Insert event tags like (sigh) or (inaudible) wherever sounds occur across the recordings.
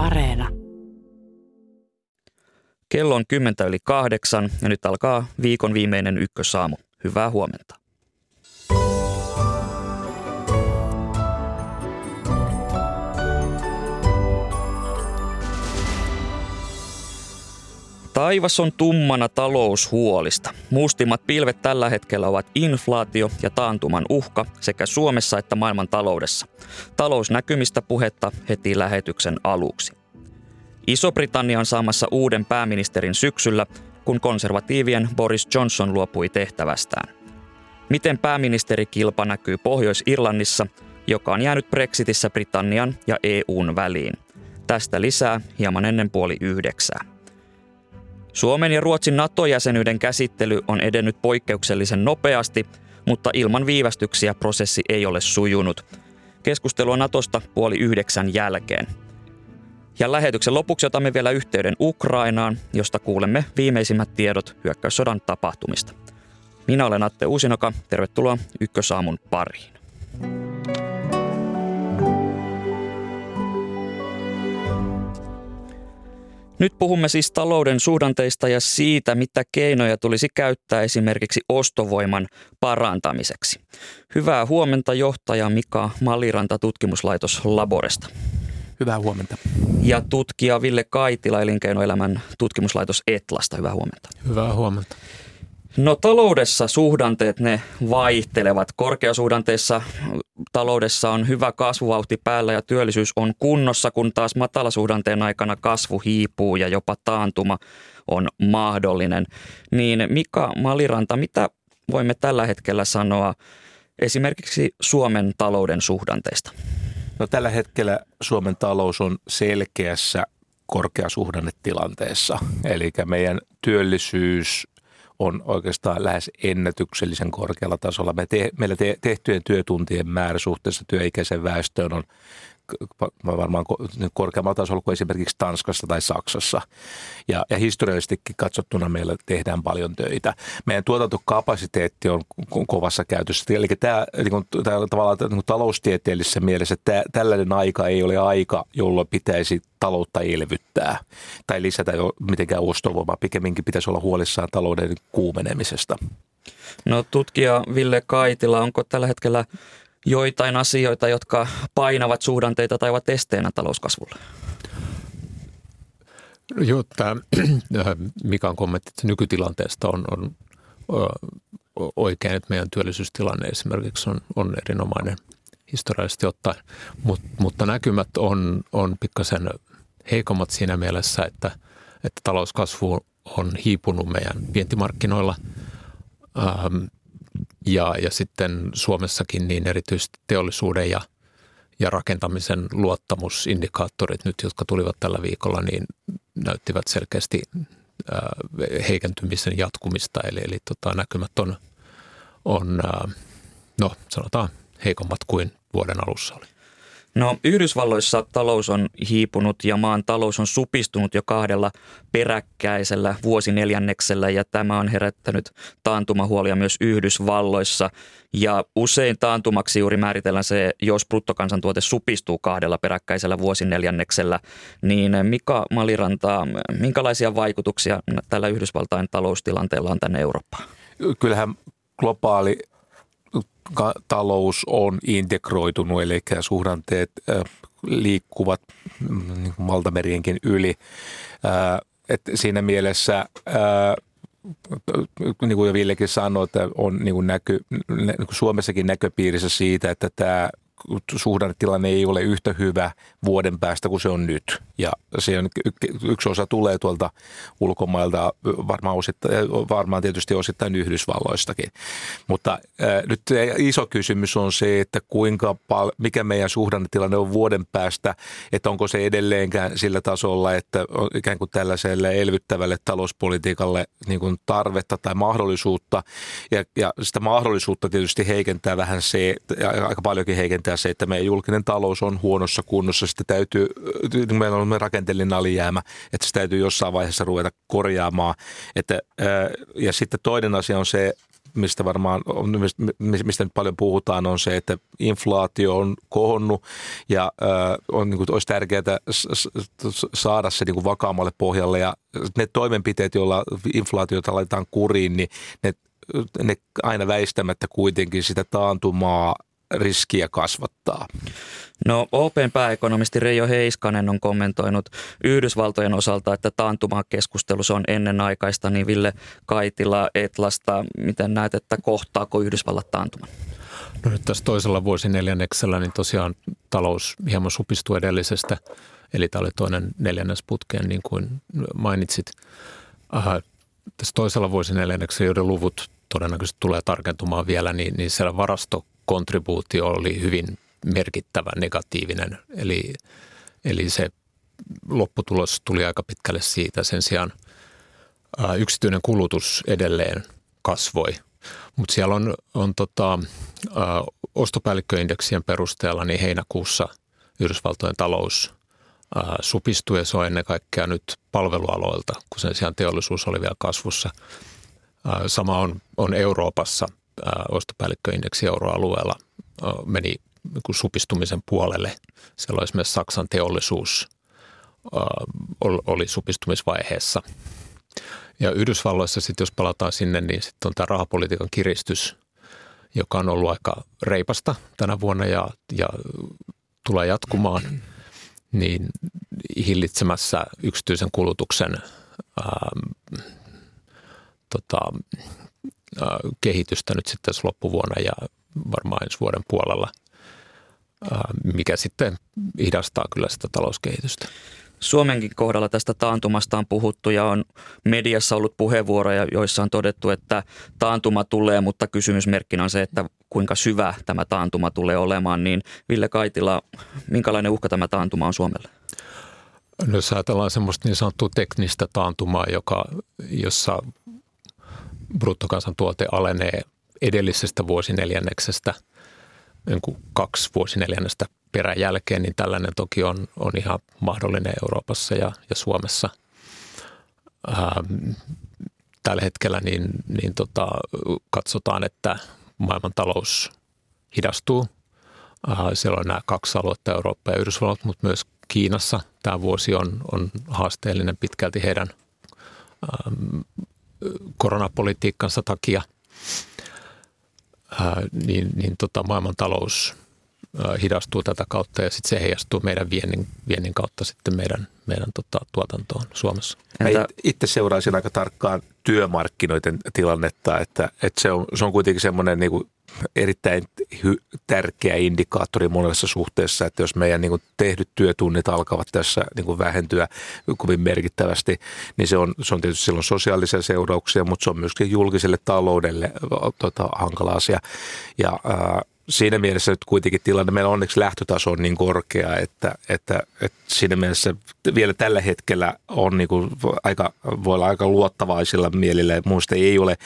Areena. Kello on kymmentä yli kahdeksan ja nyt alkaa viikon viimeinen ykkösaamu. Hyvää huomenta. Taivas on tummana taloushuolista. Mustimmat pilvet tällä hetkellä ovat inflaatio ja taantuman uhka sekä Suomessa että maailman taloudessa. Talousnäkymistä puhetta heti lähetyksen aluksi. Iso-Britannia on saamassa uuden pääministerin syksyllä, kun konservatiivien Boris Johnson luopui tehtävästään. Miten pääministerikilpa näkyy Pohjois-Irlannissa, joka on jäänyt Brexitissä Britannian ja EUn väliin? Tästä lisää hieman ennen puoli yhdeksää. Suomen ja Ruotsin NATO-jäsenyyden käsittely on edennyt poikkeuksellisen nopeasti, mutta ilman viivästyksiä prosessi ei ole sujunut. Keskustelua Natosta puoli yhdeksän jälkeen. Ja lähetyksen lopuksi otamme vielä yhteyden Ukrainaan, josta kuulemme viimeisimmät tiedot hyökkäyssodan tapahtumista. Minä olen Atte Uusinoka, tervetuloa Ykkösaamun pariin. Nyt puhumme siis talouden suhdanteista ja siitä, mitä keinoja tulisi käyttää esimerkiksi ostovoiman parantamiseksi. Hyvää huomenta johtaja Mika Maliranta tutkimuslaitos Laboresta. Hyvää huomenta. Ja tutkija Ville Kaitila elinkeinoelämän tutkimuslaitos Etlasta. Hyvää huomenta. Hyvää huomenta. No taloudessa suhdanteet ne vaihtelevat. Korkeasuhdanteessa taloudessa on hyvä kasvuvauhti päällä ja työllisyys on kunnossa, kun taas matalasuhdanteen aikana kasvu hiipuu ja jopa taantuma on mahdollinen. Niin Mika Maliranta, mitä voimme tällä hetkellä sanoa esimerkiksi Suomen talouden suhdanteista? No tällä hetkellä Suomen talous on selkeässä korkeasuhdannetilanteessa. Eli meidän työllisyys on oikeastaan lähes ennätyksellisen korkealla tasolla. Me te, meillä te, tehtyjen työtuntien määrä suhteessa työikäisen väestöön on varmaan korkeammalla tasolla kuin esimerkiksi Tanskassa tai Saksassa. Ja, ja historiallisestikin katsottuna meillä tehdään paljon töitä. Meidän tuotantokapasiteetti on kovassa käytössä. Eli tämä, niin tämä tavallaan niin taloustieteellisessä mielessä tämä, tällainen aika ei ole aika, jolloin pitäisi taloutta elvyttää tai lisätä jo mitenkään ostovoimaa. Pikemminkin pitäisi olla huolissaan talouden kuumenemisesta. No tutkija Ville Kaitila, onko tällä hetkellä joitain asioita, jotka painavat suhdanteita tai ovat esteenä talouskasvulle? Joo, tämä Mikan kommentti nykytilanteesta on, on oikein, että meidän työllisyystilanne esimerkiksi on, on erinomainen historiallisesti ottaen, Mut, mutta näkymät on, on pikkasen heikommat siinä mielessä, että, että talouskasvu on hiipunut meidän vientimarkkinoilla. Ähm, ja, ja sitten Suomessakin niin erityisesti teollisuuden ja, ja rakentamisen luottamusindikaattorit nyt, jotka tulivat tällä viikolla, niin näyttivät selkeästi ää, heikentymisen jatkumista. Eli, eli tota, näkymät on, on ää, no sanotaan heikommat kuin vuoden alussa oli. No Yhdysvalloissa talous on hiipunut ja maan talous on supistunut jo kahdella peräkkäisellä vuosineljänneksellä ja tämä on herättänyt taantumahuolia myös Yhdysvalloissa. Ja usein taantumaksi juuri määritellään se, jos bruttokansantuote supistuu kahdella peräkkäisellä vuosineljänneksellä. Niin Mika Maliranta, minkälaisia vaikutuksia tällä Yhdysvaltain taloustilanteella on tänne Eurooppaan? Kyllähän globaali talous on integroitunut, eli suhdanteet liikkuvat mm, niin valtamerienkin yli. Et siinä mielessä niin kuin jo Villekin sanoi, että on niin kuin näky, Suomessakin näköpiirissä siitä, että tämä suhdannetilanne ei ole yhtä hyvä vuoden päästä kuin se on nyt. Ja se on, yksi osa tulee tuolta ulkomailta, varmaan, osittain, varmaan tietysti osittain Yhdysvalloistakin. Mutta ää, nyt iso kysymys on se, että kuinka pal- mikä meidän suhdannetilanne on vuoden päästä, että onko se edelleenkään sillä tasolla, että on ikään kuin tällaiselle elvyttävälle talouspolitiikalle niin kuin tarvetta tai mahdollisuutta. Ja, ja sitä mahdollisuutta tietysti heikentää vähän se, aika paljonkin heikentää sitä se, että meidän julkinen talous on huonossa kunnossa. Sitten täytyy, meillä on rakenteellinen alijäämä, että se täytyy jossain vaiheessa ruveta korjaamaan. Että, ja sitten toinen asia on se, mistä varmaan, mistä nyt paljon puhutaan, on se, että inflaatio on kohonnut ja on, niin kuin, olisi tärkeää saada se niin kuin vakaammalle pohjalle ja ne toimenpiteet, joilla inflaatiota laitetaan kuriin, niin ne, ne aina väistämättä kuitenkin sitä taantumaa riskiä kasvattaa. No Open pääekonomisti Reijo Heiskanen on kommentoinut Yhdysvaltojen osalta, että taantumakeskustelussa on ennenaikaista, niin Ville Kaitila Etlasta, miten näet, että kohtaako Yhdysvallat taantuman? No nyt tässä toisella vuosineljänneksellä niin tosiaan talous hieman supistuu edellisestä, eli tämä oli toinen neljännesputkeen niin kuin mainitsit. Aha, tässä toisella vuosineljänneksellä, joiden luvut todennäköisesti tulee tarkentumaan vielä, niin, niin siellä varastokontribuutio oli hyvin merkittävä negatiivinen. Eli, eli se lopputulos tuli aika pitkälle siitä. Sen sijaan ää, yksityinen kulutus edelleen kasvoi. Mutta siellä on, on tota, ää, ostopäällikköindeksien perusteella niin heinäkuussa Yhdysvaltojen talous ää, supistui ja se on ennen kaikkea nyt palvelualoilta, kun sen sijaan teollisuus oli vielä kasvussa. Sama on, on Euroopassa ostopäällikköindeksi euroalueella meni niin supistumisen puolelle. Siellä esimerkiksi Saksan teollisuus oli supistumisvaiheessa. Ja Yhdysvalloissa sitten, jos palataan sinne, niin sitten on tämä rahapolitiikan kiristys, joka on ollut aika reipasta tänä vuonna ja, ja tulee jatkumaan, niin hillitsemässä yksityisen kulutuksen ää, tota, kehitystä nyt sitten loppuvuonna ja varmaan ensi vuoden puolella – mikä sitten hidastaa kyllä sitä talouskehitystä. Suomenkin kohdalla tästä taantumasta on puhuttu ja on mediassa ollut puheenvuoroja, joissa on todettu, että taantuma tulee, mutta kysymysmerkkinä on se, että kuinka syvä tämä taantuma tulee olemaan. Niin Ville Kaitila, minkälainen uhka tämä taantuma on Suomelle? No, jos ajatellaan semmoista niin sanottua teknistä taantumaa, joka, jossa bruttokansantuote alenee edellisestä vuosineljänneksestä – niin kaksi vuosineljännestä peräjälkeen, niin tällainen toki on, on ihan mahdollinen Euroopassa ja, ja Suomessa. Ähm, tällä hetkellä niin, niin tota, katsotaan, että maailman talous hidastuu. Äh, siellä on nämä kaksi aluetta, Eurooppa ja Yhdysvallat, mutta myös Kiinassa tämä vuosi on, on haasteellinen pitkälti heidän ähm, koronapolitiikkansa takia – niin, niin tota, maailmantalous hidastuu tätä kautta ja sitten se heijastuu meidän viennin, viennin kautta sitten meidän, meidän tota, tuotantoon Suomessa. Entä? Itse seuraisin aika tarkkaan työmarkkinoiden tilannetta, että, että se, on, se on kuitenkin semmoinen niin kuin erittäin hy- tärkeä indikaattori monessa suhteessa, että jos meidän niin kuin tehdyt työtunnit alkavat tässä niin kuin vähentyä kovin merkittävästi, niin se on, se on tietysti silloin sosiaalisia seurauksia, mutta se on myöskin julkiselle taloudelle tota, hankala asia. Ja ää, siinä mielessä nyt kuitenkin tilanne, meillä onneksi lähtötaso on niin korkea, että, että, että siinä mielessä vielä tällä hetkellä on niin kuin aika, voi olla aika luottavaisilla mielillä. Minusta ei ole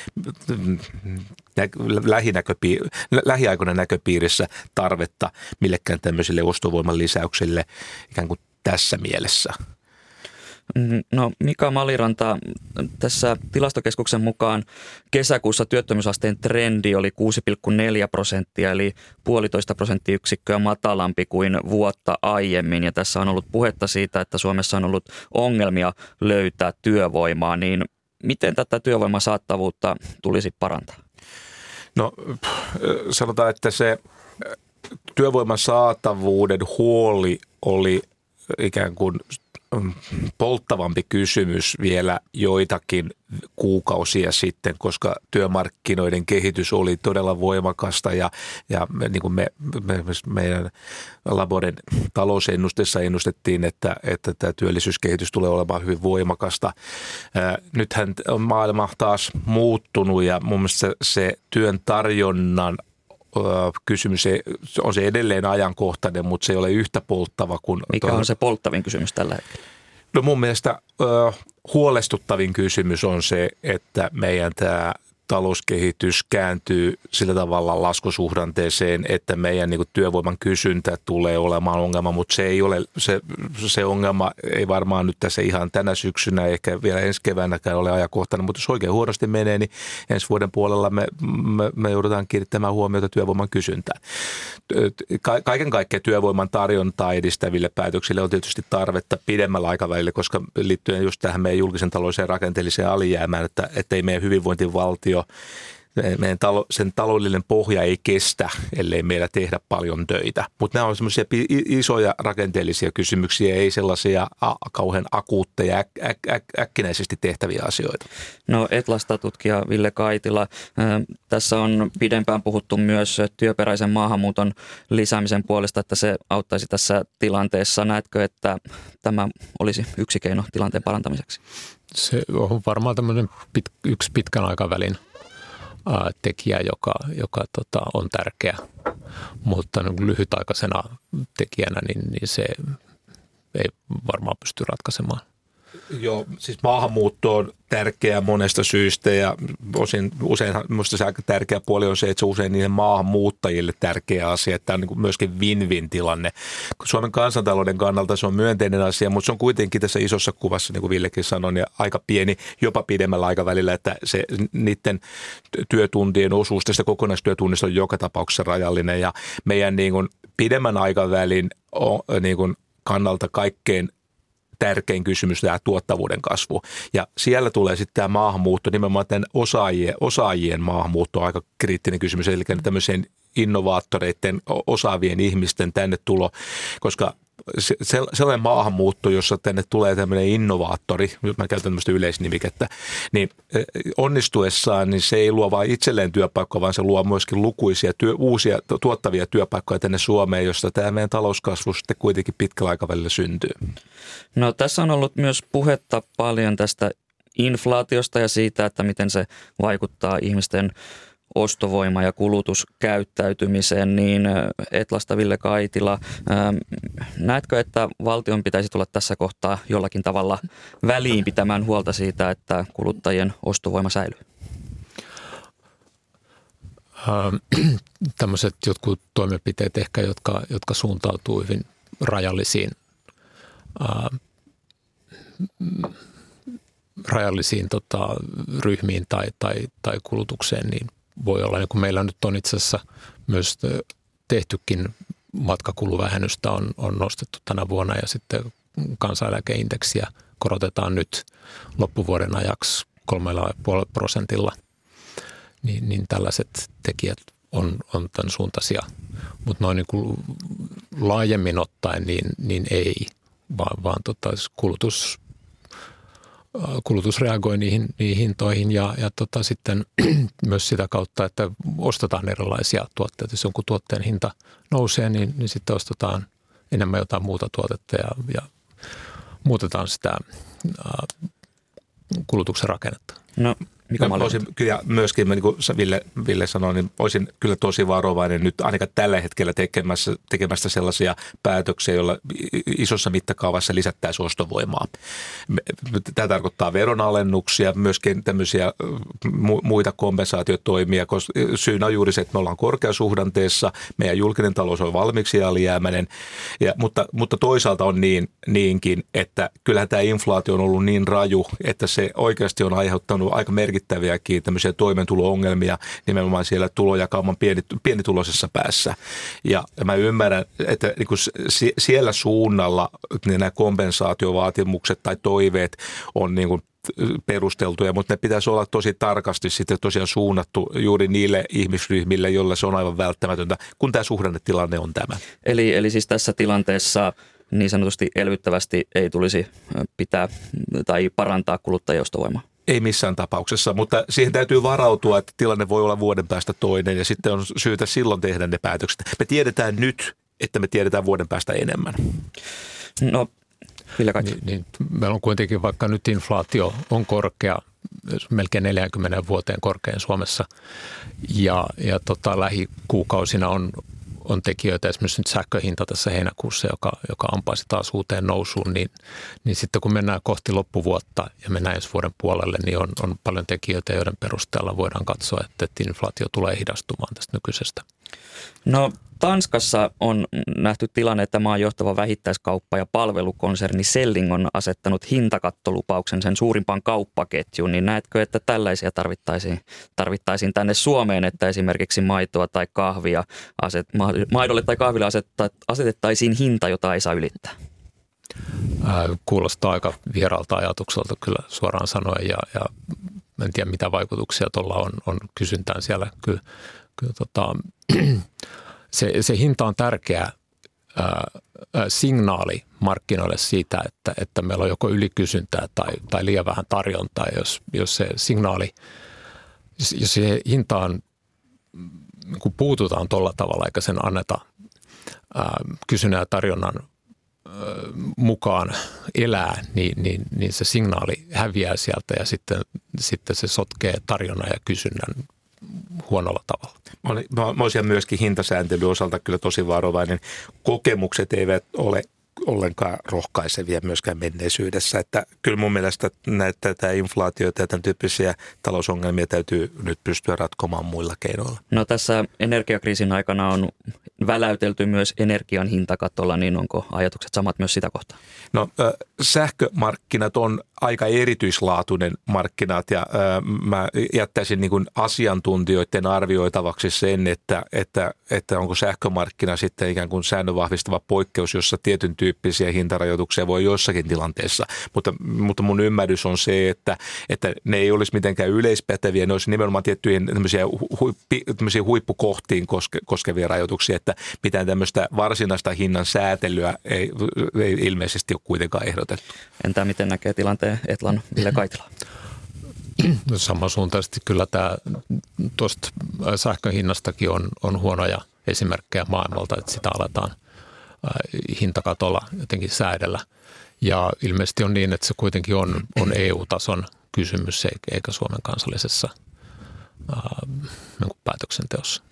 lähinäköpiir- lähiaikoina näköpiirissä tarvetta millekään tämmöisille ostovoiman lisäyksille ikään kuin tässä mielessä. Mm, no Mika Maliranta, tässä tilastokeskuksen mukaan kesäkuussa työttömyysasteen trendi oli 6,4 prosenttia, eli puolitoista prosenttiyksikköä matalampi kuin vuotta aiemmin. Ja tässä on ollut puhetta siitä, että Suomessa on ollut ongelmia löytää työvoimaa, niin miten tätä työvoiman saattavuutta tulisi parantaa? No sanotaan, että se työvoiman saatavuuden huoli oli ikään kuin polttavampi kysymys vielä joitakin kuukausia sitten, koska työmarkkinoiden kehitys oli todella voimakasta ja, ja niin kuin me, me, meidän Laboren talousennusteessa ennustettiin, että, että tämä työllisyyskehitys tulee olemaan hyvin voimakasta. Nythän on maailma taas muuttunut ja mun mielestä se työn tarjonnan kysymys on se edelleen ajankohtainen, mutta se ei ole yhtä polttava kuin... Mikä on se polttavin kysymys tällä hetkellä? No mun mielestä ö, huolestuttavin kysymys on se, että meidän tämä talouskehitys kääntyy sillä tavalla laskusuhdanteeseen, että meidän niin kuin työvoiman kysyntä tulee olemaan ongelma, mutta se ei ole, se, se ongelma ei varmaan nyt tässä ihan tänä syksynä, ehkä vielä ensi keväänäkään ole ajankohtainen, mutta jos oikein huonosti menee, niin ensi vuoden puolella me, me, me joudutaan kiinnittämään huomiota työvoiman kysyntään. Kaiken kaikkiaan työvoiman tarjontaa edistäville päätöksille on tietysti tarvetta pidemmällä aikavälillä, koska liittyen just tähän meidän julkisen talouden rakenteelliseen alijäämään, että, että ei meidän hyvinvointivaltio paljon meidän talo, sen taloudellinen pohja ei kestä, ellei meillä tehdä paljon töitä. Mutta nämä on semmoisia isoja rakenteellisia kysymyksiä, ei sellaisia a, kauhean akuutteja, äk, äk, äk, äkkinäisesti tehtäviä asioita. No Etlasta tutkija Ville Kaitila, tässä on pidempään puhuttu myös työperäisen maahanmuuton lisäämisen puolesta, että se auttaisi tässä tilanteessa. Näetkö, että tämä olisi yksi keino tilanteen parantamiseksi? Se on varmaan tämmöinen pit, yksi pitkän aikavälin tekijä, joka, joka tota, on tärkeä, mutta niin lyhytaikaisena tekijänä niin, niin se ei varmaan pysty ratkaisemaan. Joo, siis maahanmuutto on tärkeä monesta syystä ja osin, usein minusta se aika tärkeä puoli on se, että se on usein niille maahanmuuttajille tärkeä asia, että tämä on niin myöskin win-win tilanne. Suomen kansantalouden kannalta se on myönteinen asia, mutta se on kuitenkin tässä isossa kuvassa, niin kuin Villekin sanoi, niin aika pieni, jopa pidemmällä aikavälillä, että se niiden työtuntien osuus tästä kokonaistyötunnista on joka tapauksessa rajallinen ja meidän niin kuin pidemmän aikavälin on, niin kuin kannalta kaikkein tärkein kysymys, tämä tuottavuuden kasvu. Ja siellä tulee sitten tämä maahanmuutto, nimenomaan tämän osaajien, osaajien maahanmuutto on aika kriittinen kysymys, eli tämmöisen innovaattoreiden, osaavien ihmisten tänne tulo, koska sellainen maahanmuutto, jossa tänne tulee tämmöinen innovaattori, nyt mä käytän tämmöistä yleisnimikettä, niin onnistuessaan niin se ei luo vain itselleen työpaikkoja, vaan se luo myöskin lukuisia työ, uusia tuottavia työpaikkoja tänne Suomeen, josta tämä meidän talouskasvu sitten kuitenkin pitkällä aikavälillä syntyy. No tässä on ollut myös puhetta paljon tästä inflaatiosta ja siitä, että miten se vaikuttaa ihmisten ostovoima- ja kulutuskäyttäytymiseen, niin Etlasta Ville Kaitila, näetkö, että valtion pitäisi tulla tässä kohtaa jollakin tavalla väliin pitämään huolta siitä, että kuluttajien ostovoima säilyy? (clears throat) Tämmöiset jotkut toimenpiteet ehkä, jotka, jotka suuntautuu hyvin rajallisiin rajallisiin tota, ryhmiin tai, tai, tai kulutukseen, niin voi olla, niin kuin meillä nyt on itse asiassa myös tehtykin matkakuluvähennystä on, on nostettu tänä vuonna ja sitten kansaneläkeindeksiä korotetaan nyt loppuvuoden ajaksi 3,5 prosentilla, niin, niin tällaiset tekijät on, on tämän suuntaisia. Mutta noin niin kuin laajemmin ottaen, niin, niin ei, vaan, vaan tota, kulutus kulutus reagoi niihin, niihin hintoihin ja, ja tota, sitten (clears throat) myös sitä kautta, että ostetaan erilaisia tuotteita. Jos jonkun tuotteen hinta nousee, niin, niin sitten ostetaan enemmän jotain muuta tuotetta ja, ja muutetaan sitä ä, kulutuksen rakennetta. No mikä mä olisin kyllä myöskin, niin kuin Ville, Ville sanoi, niin olisin kyllä tosi varovainen nyt ainakaan tällä hetkellä tekemässä, tekemässä sellaisia päätöksiä, joilla isossa mittakaavassa lisättäisiin ostovoimaa. Tämä tarkoittaa veronalennuksia, myöskin tämmöisiä muita kompensaatiotoimia, koska syynä on juuri se, että me ollaan korkeasuhdanteessa, meidän julkinen talous on valmiiksi alijäämäinen, ja, mutta, mutta toisaalta on niin, niinkin, että kyllähän tämä inflaatio on ollut niin raju, että se oikeasti on aiheuttanut aika merkittävää merkittäviäkin tämmöisiä toimeentulo-ongelmia nimenomaan siellä tulojakauman pieni, pienituloisessa päässä. Ja mä ymmärrän, että niin kuin siellä suunnalla niin nämä kompensaatiovaatimukset tai toiveet on niin kuin perusteltuja, mutta ne pitäisi olla tosi tarkasti sitten tosiaan suunnattu juuri niille ihmisryhmille, joille se on aivan välttämätöntä, kun tämä suhdannetilanne on tämä. Eli, eli siis tässä tilanteessa niin sanotusti elvyttävästi ei tulisi pitää tai parantaa kuluttajien ostovoimaa? Ei missään tapauksessa, mutta siihen täytyy varautua, että tilanne voi olla vuoden päästä toinen ja sitten on syytä silloin tehdä ne päätökset. Me tiedetään nyt, että me tiedetään vuoden päästä enemmän. No, niin, niin, meillä on kuitenkin, vaikka nyt inflaatio on korkea, melkein 40 vuoteen korkein Suomessa, ja, ja tota, lähikuukausina on on tekijöitä, esimerkiksi nyt sähköhinta tässä heinäkuussa, joka, joka ampaisi taas uuteen nousuun, niin, niin sitten kun mennään kohti loppuvuotta ja mennään ensi vuoden puolelle, niin on, on paljon tekijöitä, joiden perusteella voidaan katsoa, että, että inflaatio tulee hidastumaan tästä nykyisestä. No Tanskassa on nähty tilanne, että maan johtava vähittäiskauppa- ja palvelukonserni Selling on asettanut hintakattolupauksen sen suurimpaan kauppaketjuun. Niin näetkö, että tällaisia tarvittaisiin, tarvittaisiin tänne Suomeen, että esimerkiksi maitoa tai kahvia aset, maidolle tai kahville asetta, asetettaisiin hinta, jota ei saa ylittää? kuulostaa aika vieraalta ajatukselta kyllä suoraan sanoen ja, ja en tiedä mitä vaikutuksia tuolla on, on kysyntään siellä. Kyllä, kyllä tota, (clears throat) se, se hinta on tärkeä ää, signaali markkinoille siitä, että, että meillä on joko ylikysyntää tai, tai liian vähän tarjontaa. Jos, jos se signaali, jos se hintaan kun puututaan tuolla tavalla eikä sen anneta ää, kysynnän ja tarjonnan mukaan elää, niin, niin, niin se signaali häviää sieltä ja sitten, sitten se sotkee tarjonnan ja kysynnän huonolla tavalla. Mä, olisin myöskin hintasääntelyn osalta kyllä tosi varovainen. Kokemukset eivät ole ollenkaan rohkaisevia myöskään menneisyydessä. Että kyllä mun mielestä näitä tämä inflaatioita ja tämän tyyppisiä talousongelmia täytyy nyt pystyä ratkomaan muilla keinoilla. No tässä energiakriisin aikana on väläytelty myös energian hintakatolla, niin onko ajatukset samat myös sitä kohtaa? No sähkömarkkinat on aika erityislaatuinen markkinat ja mä jättäisin niin kuin asiantuntijoiden arvioitavaksi sen, että, että, että onko sähkömarkkina sitten ikään kuin säännönvahvistava poikkeus, jossa tietyn tyyppisiä hintarajoituksia voi jossakin tilanteessa. Mutta, mutta mun ymmärrys on se, että, että ne ei olisi mitenkään yleispäteviä, ne olisi nimenomaan tiettyjen huippi, huippukohtiin koske, koskevia rajoituksia, että mitään tämmöistä varsinaista hinnan säätelyä ei, ei ilmeisesti ole kuitenkaan ehdotettu. Entä miten näkee tilanteen Etlan Ville Kaitila? No samansuuntaisesti kyllä tämä tuosta sähkön hinnastakin on, on huonoja esimerkkejä maailmalta, että sitä aletaan hintakatolla jotenkin säädellä. Ja ilmeisesti on niin, että se kuitenkin on, on EU-tason kysymys eikä Suomen kansallisessa ää, niin päätöksenteossa.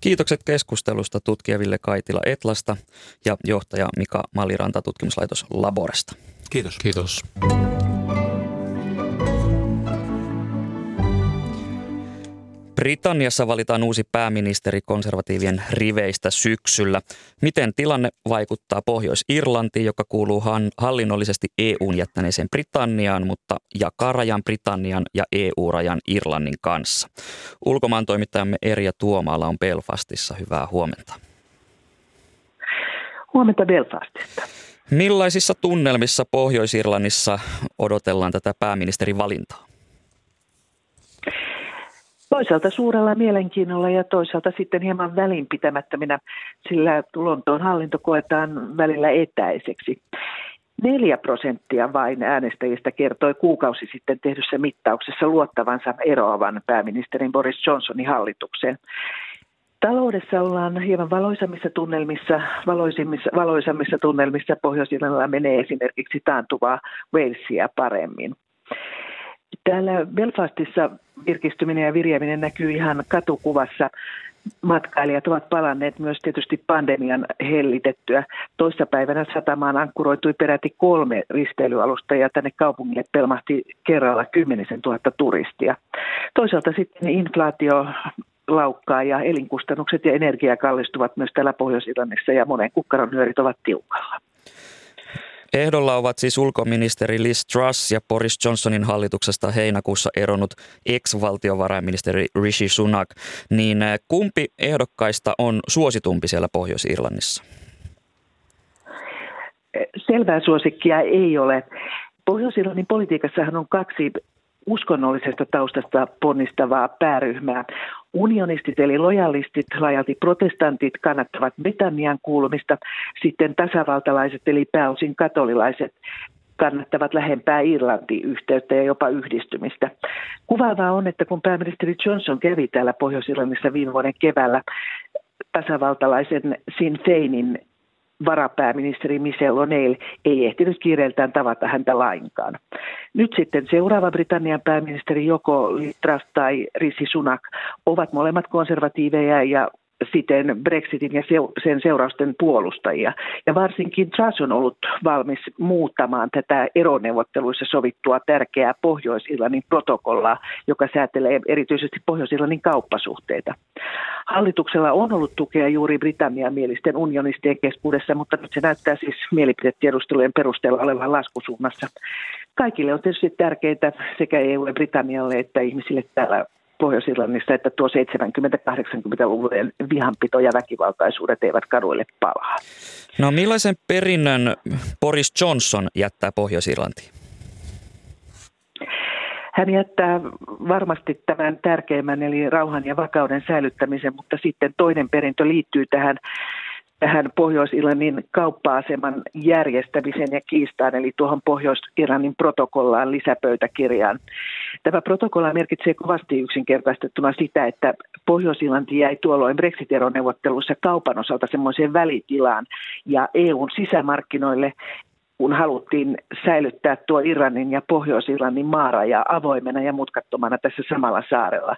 Kiitokset keskustelusta tutkija Ville Kaitila Etlasta ja johtaja Mika Malliranta tutkimuslaitos Laboresta. Kiitos. Kiitos. Britanniassa valitaan uusi pääministeri konservatiivien riveistä syksyllä. Miten tilanne vaikuttaa Pohjois-Irlantiin, joka kuuluu hallinnollisesti EUn jättäneeseen Britanniaan, mutta jakaa rajan Britannian ja EU-rajan Irlannin kanssa? Ulkomaan toimittajamme Erja Tuomaala on Belfastissa. Hyvää huomenta. Huomenta Belfastista. Millaisissa tunnelmissa Pohjois-Irlannissa odotellaan tätä pääministerin valintaa? Toisaalta suurella mielenkiinnolla ja toisaalta sitten hieman välinpitämättöminä, sillä Lontoon hallinto koetaan välillä etäiseksi. Neljä prosenttia vain äänestäjistä kertoi kuukausi sitten tehdyssä mittauksessa luottavansa eroavan pääministerin Boris Johnsonin hallitukseen. Taloudessa ollaan hieman valoisammissa tunnelmissa, valoisimmissa, valoisammissa tunnelmissa pohjois menee esimerkiksi taantuvaa Walesia paremmin. Täällä Belfastissa virkistyminen ja virjääminen näkyy ihan katukuvassa. Matkailijat ovat palanneet myös tietysti pandemian hellitettyä. Toissapäivänä satamaan ankkuroitui peräti kolme risteilyalusta ja tänne kaupungille pelmahti kerralla kymmenisen tuhatta turistia. Toisaalta sitten inflaatio laukkaa ja elinkustannukset ja energia kallistuvat myös täällä Pohjois-Irlannissa ja monen kukkaron nyörit ovat tiukalla. Ehdolla ovat siis ulkoministeri Liz Truss ja Boris Johnsonin hallituksesta heinäkuussa eronnut ex-valtiovarainministeri Rishi Sunak. Niin eh, kumpi ehdokkaista on suositumpi siellä Pohjois-Irlannissa? Selvää suosikkia ei ole. Pohjois-Irlannin politiikassahan on kaksi uskonnollisesta taustasta ponnistavaa pääryhmää. Unionistit eli lojalistit, laajalti protestantit kannattavat Britannian kuulumista, sitten tasavaltalaiset eli pääosin katolilaiset kannattavat lähempää Irlanti-yhteyttä ja jopa yhdistymistä. Kuvaavaa on, että kun pääministeri Johnson kävi täällä Pohjois-Irlannissa viime vuoden keväällä tasavaltalaisen Sinn Feinin varapääministeri Michelle O'Neill ei ehtinyt kiireeltään tavata häntä lainkaan. Nyt sitten seuraava Britannian pääministeri joko Truss tai Rishi Sunak ovat molemmat konservatiiveja ja siten Brexitin ja sen seurausten puolustajia. Ja varsinkin Truss on ollut valmis muuttamaan tätä eroneuvotteluissa sovittua tärkeää Pohjois-Irlannin protokollaa, joka säätelee erityisesti Pohjois-Irlannin kauppasuhteita. Hallituksella on ollut tukea juuri Britannian mielisten unionistien keskuudessa, mutta nyt se näyttää siis mielipidetiedustelujen perusteella olevan laskusuunnassa. Kaikille on tietysti tärkeää sekä EUlle, Britannialle että ihmisille täällä Pohjois-Irlannissa, että tuo 70-80-luvujen vihanpito ja väkivaltaisuudet eivät kaduille palaa. No millaisen perinnön Boris Johnson jättää Pohjois-Irlantiin? Hän jättää varmasti tämän tärkeimmän eli rauhan ja vakauden säilyttämisen, mutta sitten toinen perintö liittyy tähän tähän Pohjois-Irlannin kauppa-aseman järjestämisen ja kiistaan, eli tuohon Pohjois-Irlannin protokollaan lisäpöytäkirjaan. Tämä protokolla merkitsee kovasti yksinkertaistettuna sitä, että Pohjois-Irlanti jäi tuolloin Brexit-eroneuvotteluissa kaupan osalta semmoiseen välitilaan, ja EUn sisämarkkinoille kun haluttiin säilyttää tuo Irlannin ja Pohjois-Irlannin maaraja avoimena ja mutkattomana tässä samalla saarella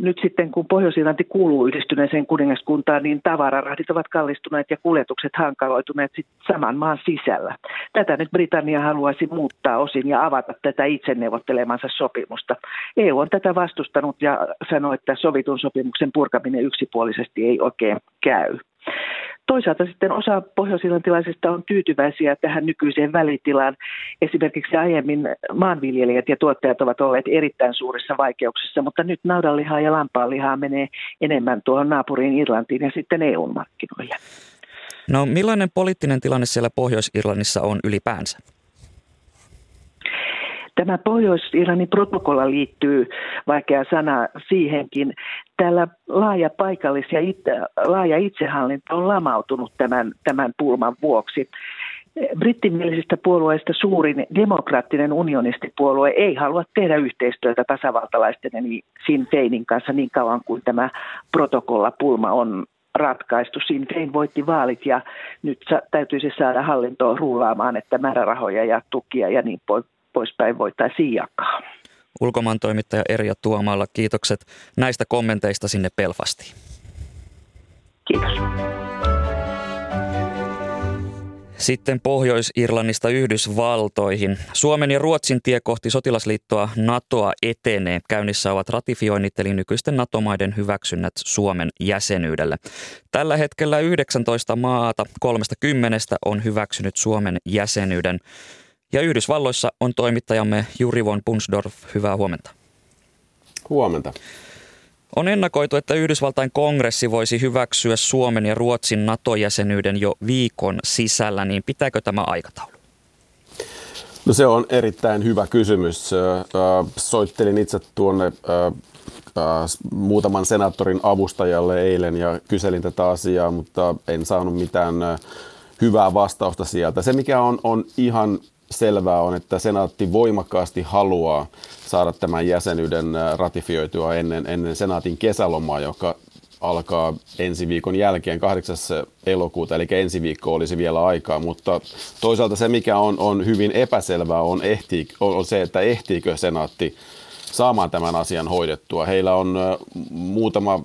nyt sitten kun Pohjois-Irlanti kuuluu yhdistyneeseen kuningaskuntaan, niin tavararahdit ovat kallistuneet ja kuljetukset hankaloituneet sit saman maan sisällä. Tätä nyt Britannia haluaisi muuttaa osin ja avata tätä itse neuvottelemansa sopimusta. EU on tätä vastustanut ja sanoi, että sovitun sopimuksen purkaminen yksipuolisesti ei oikein käy. Toisaalta sitten osa pohjoisilantilaisista on tyytyväisiä tähän nykyiseen välitilaan. Esimerkiksi aiemmin maanviljelijät ja tuottajat ovat olleet erittäin suurissa vaikeuksissa, mutta nyt naudanlihaa ja lampaanlihaa menee enemmän tuohon naapuriin Irlantiin ja sitten EU-markkinoille. No millainen poliittinen tilanne siellä Pohjois-Irlannissa on ylipäänsä? Tämä Pohjois-Irlannin protokolla liittyy, vaikea sana siihenkin. Täällä laaja paikallis- ja itse, laaja itsehallinto on lamautunut tämän, tämän pulman vuoksi. Brittimielisistä puolueista suurin demokraattinen unionistipuolue ei halua tehdä yhteistyötä tasavaltalaisten eli Sinn Feinin kanssa niin kauan kuin tämä protokollapulma on ratkaistu. Sinn Fein voitti vaalit ja nyt täytyisi saada hallintoa rullaamaan, että määrärahoja ja tukia ja niin poispäin voitaisiin jakaa. Ulkomaan toimittaja Erja Tuomalla, kiitokset näistä kommenteista sinne Belfastiin. Kiitos. Sitten Pohjois-Irlannista Yhdysvaltoihin. Suomen ja Ruotsin tie kohti sotilasliittoa NATOa etenee. Käynnissä ovat ratifioinnit eli nykyisten NATO-maiden hyväksynnät Suomen jäsenyydelle. Tällä hetkellä 19 maata 30 on hyväksynyt Suomen jäsenyyden. Ja Yhdysvalloissa on toimittajamme Juri von Punsdorf. Hyvää huomenta. Huomenta. On ennakoitu, että Yhdysvaltain kongressi voisi hyväksyä Suomen ja Ruotsin NATO-jäsenyyden jo viikon sisällä, niin pitääkö tämä aikataulu? No se on erittäin hyvä kysymys. Soittelin itse tuonne muutaman senaattorin avustajalle eilen ja kyselin tätä asiaa, mutta en saanut mitään hyvää vastausta sieltä. Se, mikä on, on ihan selvää on, että senaatti voimakkaasti haluaa saada tämän jäsenyyden ratifioitua ennen, ennen senaatin kesälomaa, joka alkaa ensi viikon jälkeen 8. elokuuta, eli ensi viikko olisi vielä aikaa, mutta toisaalta se, mikä on, on hyvin epäselvää, on, ehtii, on se, että ehtiikö senaatti saamaan tämän asian hoidettua. Heillä on muutama äh,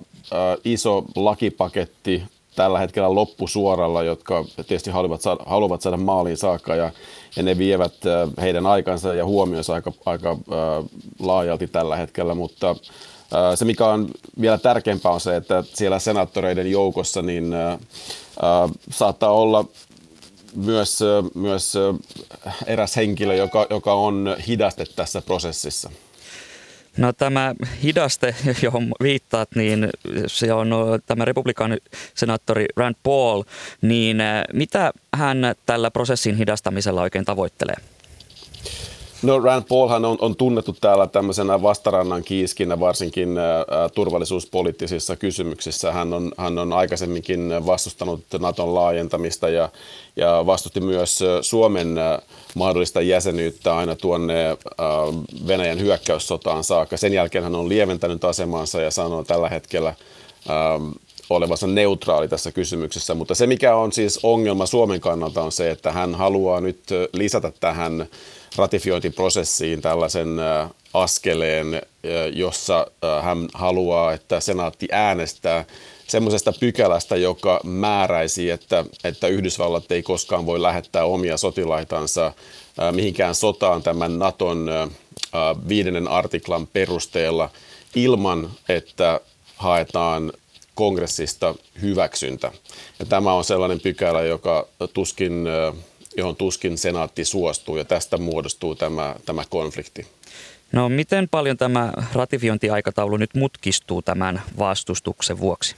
iso lakipaketti tällä hetkellä loppusuoralla, jotka tietysti haluavat saada, haluavat saada maaliin saakka ja, ja ne vievät äh, heidän aikansa ja huomionsa aika, aika äh, laajalti tällä hetkellä, mutta äh, se mikä on vielä tärkeämpää on se, että siellä senaattoreiden joukossa niin äh, saattaa olla myös, myös eräs henkilö, joka, joka on hidaste tässä prosessissa. No tämä hidaste, (laughs) johon viittaat, niin se on tämä republikaanisenaattori Rand Paul, niin mitä hän tällä prosessin hidastamisella oikein tavoittelee? No Rand Paulhan on, on tunnettu täällä tämmöisenä vastarannan kiiskinä varsinkin ä, turvallisuuspoliittisissa kysymyksissä. Hän on, hän on aikaisemminkin vastustanut Naton laajentamista ja, ja vastusti myös Suomen mahdollista jäsenyyttä aina tuonne ä, Venäjän hyökkäyssotaan saakka. Sen jälkeen hän on lieventänyt asemaansa ja sanoo tällä hetkellä ä, olevansa neutraali tässä kysymyksessä, mutta se mikä on siis ongelma Suomen kannalta on se, että hän haluaa nyt lisätä tähän ratifiointiprosessiin tällaisen askeleen, jossa hän haluaa, että senaatti äänestää semmoisesta pykälästä, joka määräisi, että, että Yhdysvallat ei koskaan voi lähettää omia sotilaitansa mihinkään sotaan tämän Naton viidennen artiklan perusteella ilman, että haetaan kongressista hyväksyntä. Ja tämä on sellainen pykälä, joka tuskin, johon tuskin senaatti suostuu ja tästä muodostuu tämä, tämä konflikti. No miten paljon tämä ratifiointiaikataulu nyt mutkistuu tämän vastustuksen vuoksi?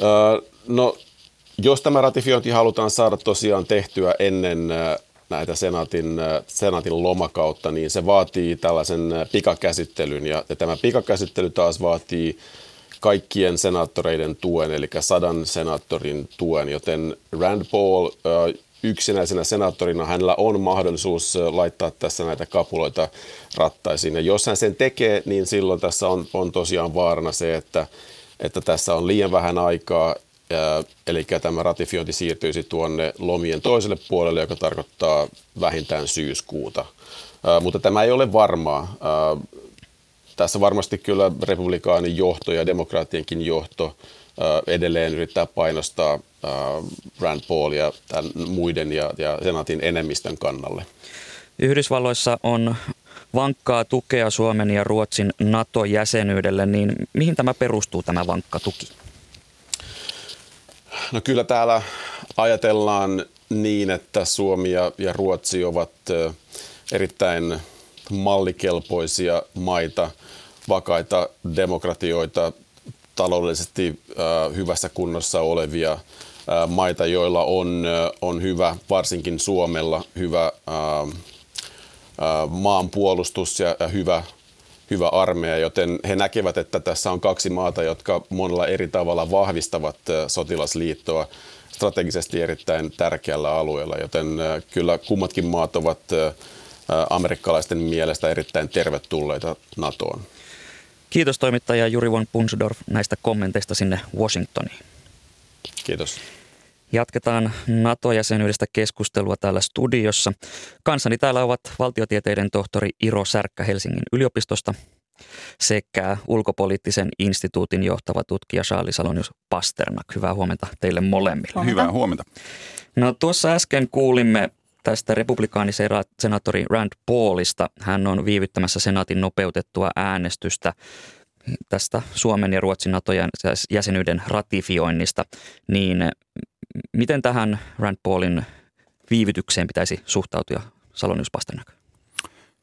Öö, no jos tämä ratifiointi halutaan saada tosiaan tehtyä ennen näitä senaatin, senaatin lomakautta, niin se vaatii tällaisen pikakäsittelyn. Ja, ja tämä pikakäsittely taas vaatii kaikkien senaattoreiden tuen, eli sadan senaattorin tuen, joten Rand Paul yksinäisenä senaattorina hänellä on mahdollisuus laittaa tässä näitä kapuloita rattaisiin. Ja jos hän sen tekee, niin silloin tässä on, on tosiaan vaarana se, että, että tässä on liian vähän aikaa, eli tämä ratifiointi siirtyisi tuonne lomien toiselle puolelle, joka tarkoittaa vähintään syyskuuta. Mutta tämä ei ole varmaa. Tässä varmasti kyllä republikaanin johto ja demokraattienkin johto edelleen yrittää painostaa Rand Paulia tämän muiden ja, ja senaatin enemmistön kannalle. Yhdysvalloissa on vankkaa tukea Suomen ja Ruotsin NATO-jäsenyydelle, niin mihin tämä perustuu tämä vankka tuki? No kyllä täällä ajatellaan niin, että Suomi ja, ja Ruotsi ovat erittäin mallikelpoisia maita, vakaita demokratioita, taloudellisesti hyvässä kunnossa olevia maita, joilla on, on hyvä, varsinkin Suomella, hyvä maanpuolustus ja, hyvä, hyvä armeija, joten he näkevät, että tässä on kaksi maata, jotka monella eri tavalla vahvistavat sotilasliittoa strategisesti erittäin tärkeällä alueella, joten kyllä kummatkin maat ovat amerikkalaisten mielestä erittäin tervetulleita NATOon. Kiitos toimittaja Juri von Punsdorf näistä kommenteista sinne Washingtoniin. Kiitos. Jatketaan NATO-jäsenyydestä keskustelua täällä studiossa. Kanssani täällä ovat valtiotieteiden tohtori Iro Särkkä Helsingin yliopistosta sekä ulkopoliittisen instituutin johtava tutkija Charlie Salonius Pasternak. Hyvää huomenta teille molemmille. Huomenta. Hyvää huomenta. No tuossa äsken kuulimme tästä republikaanisenaattori Rand Paulista. Hän on viivyttämässä senaatin nopeutettua äänestystä tästä Suomen ja Ruotsin NATO-jäsenyyden ratifioinnista, niin miten tähän Rand Paulin viivytykseen pitäisi suhtautua Salonius Pasternak?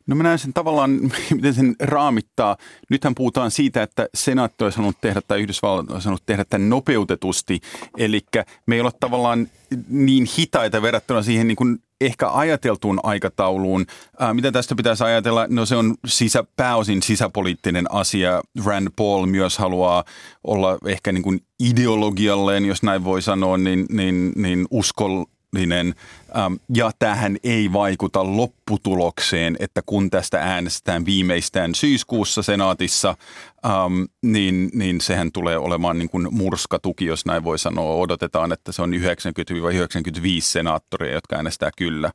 No mä näen sen tavallaan, (laughs) miten sen raamittaa. Nythän puhutaan siitä, että senaatti olisi sanonut tehdä tai Yhdysvallat olisi sanonut tehdä tämän nopeutetusti. Eli me ei ole tavallaan niin hitaita verrattuna siihen niin kuin ehkä ajateltuun aikatauluun. Ää, mitä tästä pitäisi ajatella? No se on sisä, pääosin sisäpoliittinen asia. Rand Paul myös haluaa olla ehkä niin kuin ideologialleen, jos näin voi sanoa, niin, niin, niin uskol, mahdollinen ja tähän ei vaikuta lopputulokseen, että kun tästä äänestetään viimeistään syyskuussa senaatissa, niin, niin sehän tulee olemaan niin kuin murskatuki, jos näin voi sanoa. Odotetaan, että se on 90-95 senaattoria, jotka äänestää kyllä.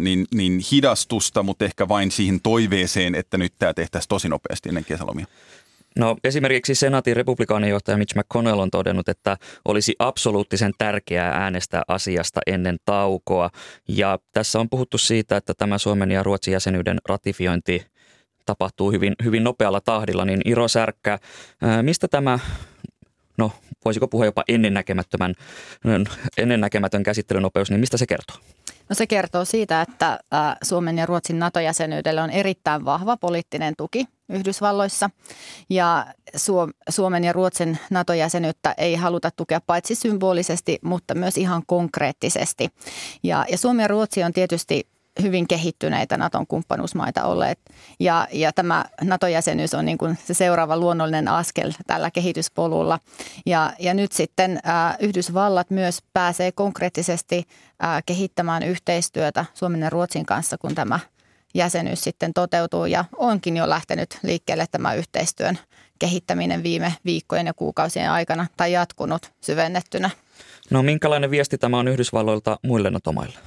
Niin, niin hidastusta, mutta ehkä vain siihen toiveeseen, että nyt tämä tehtäisiin tosi nopeasti ennen kesälomia. No esimerkiksi senaatin republikaanijohtaja Mitch McConnell on todennut, että olisi absoluuttisen tärkeää äänestää asiasta ennen taukoa. Ja tässä on puhuttu siitä, että tämä Suomen ja Ruotsin jäsenyyden ratifiointi tapahtuu hyvin, hyvin nopealla tahdilla. Niin Iro Särkkä, mistä tämä no voisiko puhua jopa ennennäkemättömän, ennennäkemätön käsittelynopeus, niin mistä se kertoo? No se kertoo siitä, että Suomen ja Ruotsin NATO-jäsenyydelle on erittäin vahva poliittinen tuki Yhdysvalloissa. Ja Suomen ja Ruotsin NATO-jäsenyyttä ei haluta tukea paitsi symbolisesti, mutta myös ihan konkreettisesti. Ja, ja Suomi ja Ruotsi on tietysti hyvin kehittyneitä Naton kumppanuusmaita olleet. Ja, ja tämä NATO-jäsenyys on niin kuin se seuraava luonnollinen askel tällä kehityspolulla. Ja, ja nyt sitten ä, Yhdysvallat myös pääsee konkreettisesti ä, kehittämään yhteistyötä Suomen ja Ruotsin kanssa, kun tämä jäsenyys sitten toteutuu. Ja onkin jo lähtenyt liikkeelle tämä yhteistyön kehittäminen viime viikkojen ja kuukausien aikana tai jatkunut syvennettynä. No minkälainen viesti tämä on Yhdysvalloilta muille NATO-maille?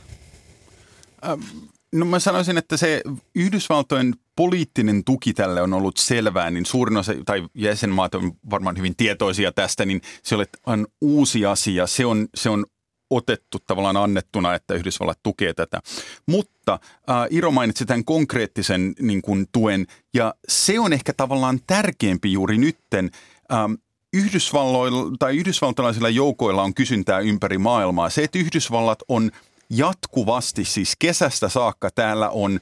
No mä sanoisin, että se Yhdysvaltojen poliittinen tuki tälle on ollut selvää, niin suurin osa, tai jäsenmaat on varmaan hyvin tietoisia tästä, niin se on uusi asia. Se on, se on otettu tavallaan annettuna, että Yhdysvallat tukee tätä. Mutta äh, Iro mainitsi tämän konkreettisen niin kuin, tuen, ja se on ehkä tavallaan tärkeämpi juuri nytten. Ähm, Yhdysvalloilla tai yhdysvaltalaisilla joukoilla on kysyntää ympäri maailmaa. Se, että Yhdysvallat on jatkuvasti, siis kesästä saakka täällä on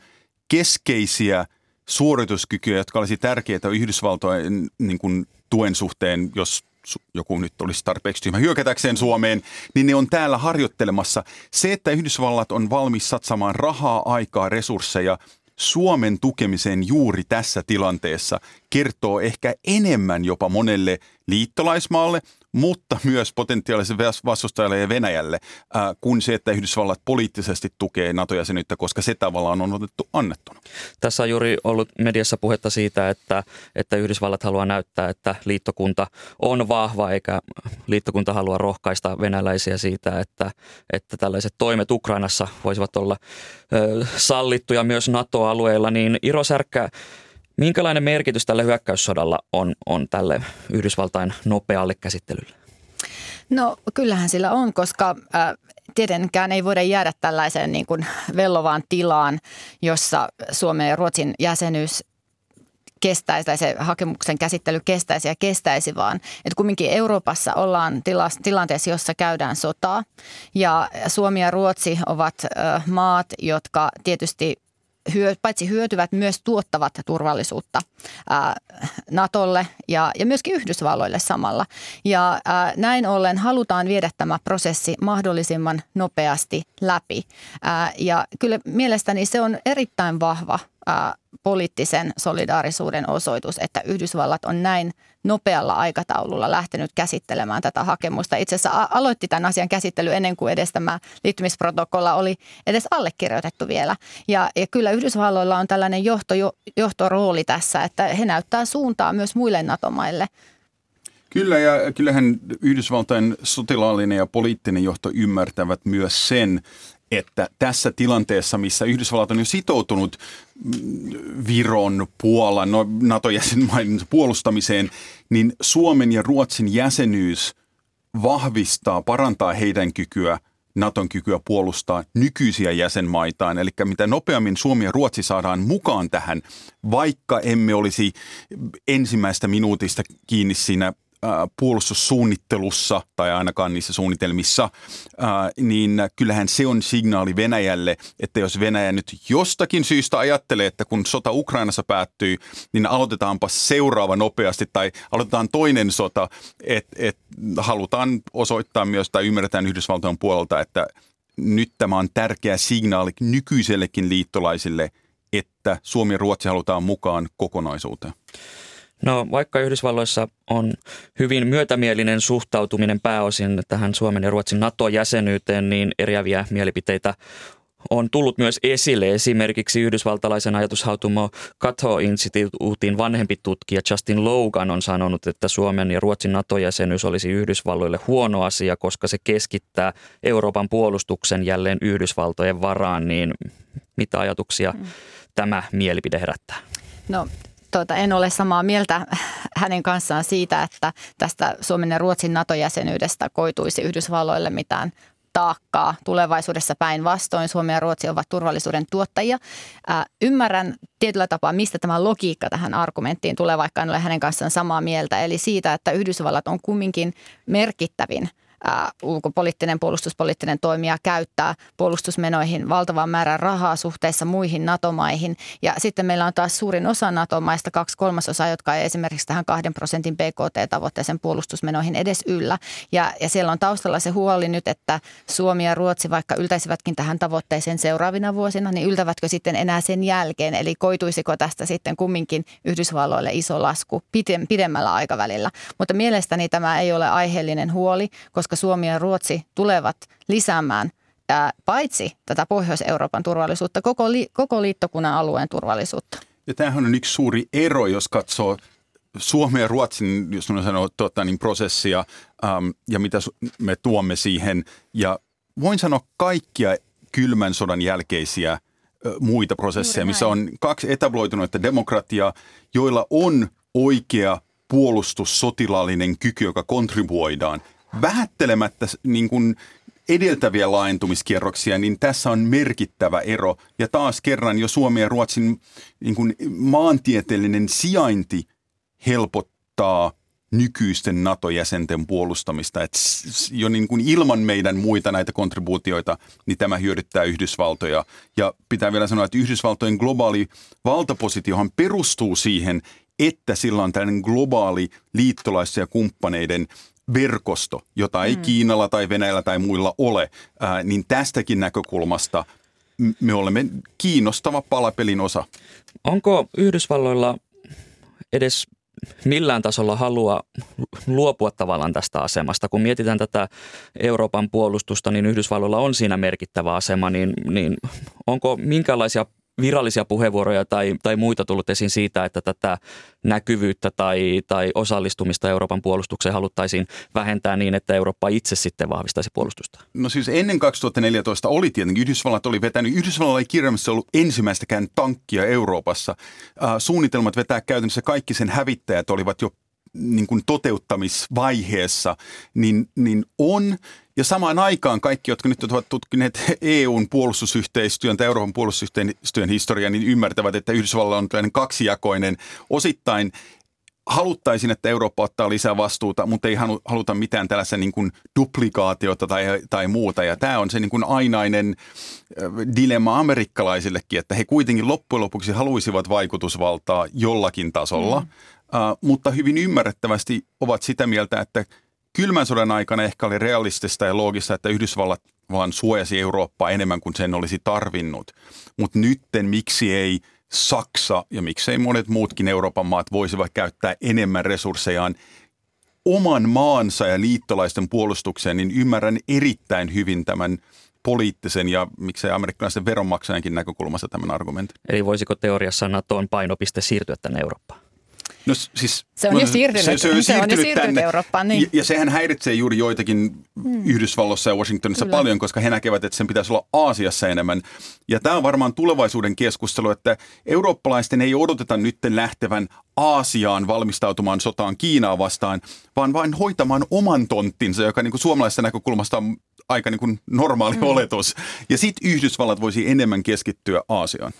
keskeisiä suorituskykyjä, jotka olisi tärkeitä Yhdysvaltojen niin kuin, tuen suhteen, jos joku nyt olisi tarpeeksi tyhmä hyökätäkseen Suomeen, niin ne on täällä harjoittelemassa. Se, että Yhdysvallat on valmis satsamaan rahaa, aikaa, resursseja Suomen tukemiseen juuri tässä tilanteessa, kertoo ehkä enemmän jopa monelle liittolaismaalle, mutta myös potentiaaliselle vastustajalle ja Venäjälle, äh, kuin se, että Yhdysvallat poliittisesti tukee NATO-jäsenyyttä, koska se tavallaan on otettu annettuna. Tässä on juuri ollut mediassa puhetta siitä, että, että Yhdysvallat haluaa näyttää, että liittokunta on vahva, eikä liittokunta halua rohkaista venäläisiä siitä, että, että tällaiset toimet Ukrainassa voisivat olla ö, sallittuja myös NATO-alueilla, niin Iro Särkkä, Minkälainen merkitys tällä hyökkäyssodalla on, on tälle Yhdysvaltain nopealle käsittelylle? No kyllähän sillä on, koska äh, tietenkään ei voida jäädä tällaiseen niin kuin vellovaan tilaan, jossa Suomen ja Ruotsin jäsenyys kestäisi tai se hakemuksen käsittely kestäisi ja kestäisi, vaan että kumminkin Euroopassa ollaan tila, tilanteessa, jossa käydään sotaa ja Suomi ja Ruotsi ovat äh, maat, jotka tietysti hyö, paitsi hyötyvät, myös tuottavat turvallisuutta ää, Natolle ja, ja myöskin Yhdysvalloille samalla. Ja ää, näin ollen halutaan viedä tämä prosessi mahdollisimman nopeasti läpi. Ää, ja kyllä mielestäni se on erittäin vahva ää, poliittisen solidaarisuuden osoitus, että Yhdysvallat on näin nopealla aikataululla lähtenyt käsittelemään tätä hakemusta. Itse asiassa aloitti tämän asian käsittely ennen kuin edes tämä liittymisprotokolla oli edes allekirjoitettu vielä. Ja, ja kyllä Yhdysvalloilla on tällainen johto, johtorooli tässä, että he näyttää suuntaa myös muille NATO-maille. Kyllä ja kyllähän Yhdysvaltain sotilaallinen ja poliittinen johto ymmärtävät myös sen, että tässä tilanteessa, missä Yhdysvallat on jo sitoutunut Viron, Puolan, no, NATO-jäsenmaiden puolustamiseen, niin Suomen ja Ruotsin jäsenyys vahvistaa, parantaa heidän kykyä Naton kykyä puolustaa nykyisiä jäsenmaitaan. Eli mitä nopeammin Suomi ja Ruotsi saadaan mukaan tähän, vaikka emme olisi ensimmäistä minuutista kiinni siinä puolustussuunnittelussa tai ainakaan niissä suunnitelmissa, niin kyllähän se on signaali Venäjälle, että jos Venäjä nyt jostakin syystä ajattelee, että kun sota Ukrainassa päättyy, niin aloitetaanpa seuraava nopeasti tai aloitetaan toinen sota, että et halutaan osoittaa myös tai ymmärretään Yhdysvaltojen puolelta, että nyt tämä on tärkeä signaali nykyisellekin liittolaisille, että Suomi ja Ruotsi halutaan mukaan kokonaisuuteen. No vaikka Yhdysvalloissa on hyvin myötämielinen suhtautuminen pääosin tähän Suomen ja Ruotsin NATO-jäsenyyteen, niin eriäviä mielipiteitä on tullut myös esille. Esimerkiksi yhdysvaltalaisen ajatushautumo Cato Instituutin vanhempi tutkija Justin Logan on sanonut, että Suomen ja Ruotsin NATO-jäsenyys olisi Yhdysvalloille huono asia, koska se keskittää Euroopan puolustuksen jälleen Yhdysvaltojen varaan. Niin mitä ajatuksia mm. tämä mielipide herättää? No tuota, en ole samaa mieltä hänen kanssaan siitä, että tästä Suomen ja Ruotsin NATO-jäsenyydestä koituisi Yhdysvalloille mitään taakkaa tulevaisuudessa päinvastoin. Suomi ja Ruotsi ovat turvallisuuden tuottajia. Ää, ymmärrän tietyllä tapaa, mistä tämä logiikka tähän argumenttiin tulee, vaikka en ole hänen kanssaan samaa mieltä. Eli siitä, että Yhdysvallat on kumminkin merkittävin – ulkopoliittinen puolustuspoliittinen toimija käyttää puolustusmenoihin valtavan määrän rahaa suhteessa muihin NATO-maihin. Ja sitten meillä on taas suurin osa NATO-maista, kaksi kolmasosaa, jotka ei esimerkiksi tähän kahden prosentin BKT-tavoitteeseen puolustusmenoihin edes yllä. Ja, ja siellä on taustalla se huoli nyt, että Suomi ja Ruotsi, vaikka yltäisivätkin tähän tavoitteeseen seuraavina vuosina, niin yltävätkö sitten enää sen jälkeen? Eli koituisiko tästä sitten kumminkin Yhdysvalloille iso lasku pidemmällä aikavälillä? Mutta mielestäni tämä ei ole aiheellinen huoli, koska koska Suomi ja Ruotsi tulevat lisäämään ää, paitsi tätä Pohjois-Euroopan turvallisuutta, koko, li, koko liittokunnan alueen turvallisuutta. Ja tämähän on yksi suuri ero, jos katsoo Suomen ja Ruotsin, jos minä sanon, tuota, niin prosessia äm, ja mitä me tuomme siihen. Ja voin sanoa kaikkia kylmän sodan jälkeisiä muita prosesseja, missä on kaksi etabloitunutta demokratiaa, joilla on oikea puolustus, sotilaallinen kyky, joka kontribuoidaan. Vähättelemättä niin kuin edeltäviä laajentumiskierroksia, niin tässä on merkittävä ero. Ja taas kerran jo Suomen ja Ruotsin niin kuin maantieteellinen sijainti helpottaa nykyisten NATO-jäsenten puolustamista. Et jo niin kuin ilman meidän muita näitä kontribuutioita, niin tämä hyödyttää Yhdysvaltoja. Ja pitää vielä sanoa, että Yhdysvaltojen globaali valtapositiohan perustuu siihen, että sillä on tällainen globaali liittolais- ja kumppaneiden verkosto, jota ei mm. Kiinalla tai Venäjällä tai muilla ole, ää, niin tästäkin näkökulmasta me olemme kiinnostava palapelin osa. Onko Yhdysvalloilla edes millään tasolla halua luopua tavallaan tästä asemasta. Kun mietitään tätä Euroopan puolustusta, niin Yhdysvalloilla on siinä merkittävä asema, niin, niin onko minkälaisia virallisia puheenvuoroja tai, tai muita tullut esiin siitä, että tätä näkyvyyttä tai, tai osallistumista Euroopan puolustukseen haluttaisiin vähentää niin, että Eurooppa itse sitten vahvistaisi puolustusta? No siis ennen 2014 oli tietenkin, Yhdysvallat oli vetänyt, Yhdysvallalla ei kirjallisesti ollut ensimmäistäkään tankkia Euroopassa. Äh, suunnitelmat vetää käytännössä kaikki sen hävittäjät olivat jo niin kuin toteuttamisvaiheessa, niin, niin on. Ja samaan aikaan kaikki, jotka nyt ovat tutkineet EUn puolustusyhteistyön tai Euroopan puolustusyhteistyön historiaa, niin ymmärtävät, että Yhdysvalla on tällainen kaksijakoinen. Osittain haluttaisiin, että Eurooppa ottaa lisää vastuuta, mutta ei haluta mitään tällaista niin kuin duplikaatiota tai, tai muuta. Ja tämä on se niin kuin ainainen dilemma amerikkalaisillekin, että he kuitenkin loppujen lopuksi haluaisivat vaikutusvaltaa jollakin tasolla. Mm. Uh, mutta hyvin ymmärrettävästi ovat sitä mieltä, että kylmän sodan aikana ehkä oli realistista ja loogista, että Yhdysvallat vaan suojasi Eurooppaa enemmän kuin sen olisi tarvinnut. Mutta nytten miksi ei Saksa ja miksei monet muutkin Euroopan maat voisivat käyttää enemmän resurssejaan oman maansa ja liittolaisten puolustukseen, niin ymmärrän erittäin hyvin tämän poliittisen ja miksei amerikkalaisen veronmaksajankin näkökulmasta tämän argumentin. Eli voisiko teoriassa NATOn painopiste siirtyä tänne Eurooppaan? No, siis, se on jo siirtynyt, se, se on, se on jo siirtynyt tänne. Eurooppaan. Niin. Ja, ja sehän häiritsee juuri joitakin hmm. Yhdysvalloissa ja Washingtonissa Kyllä. paljon, koska he näkevät, että sen pitäisi olla Aasiassa enemmän. Ja tämä on varmaan tulevaisuuden keskustelu, että eurooppalaisten ei odoteta nyt lähtevän Aasiaan valmistautumaan sotaan Kiinaa vastaan, vaan vain hoitamaan oman tonttinsa, joka niin kuin suomalaisesta näkökulmasta on aika niin kuin normaali mm. oletus. Ja sitten Yhdysvallat voisi enemmän keskittyä Aasiaan.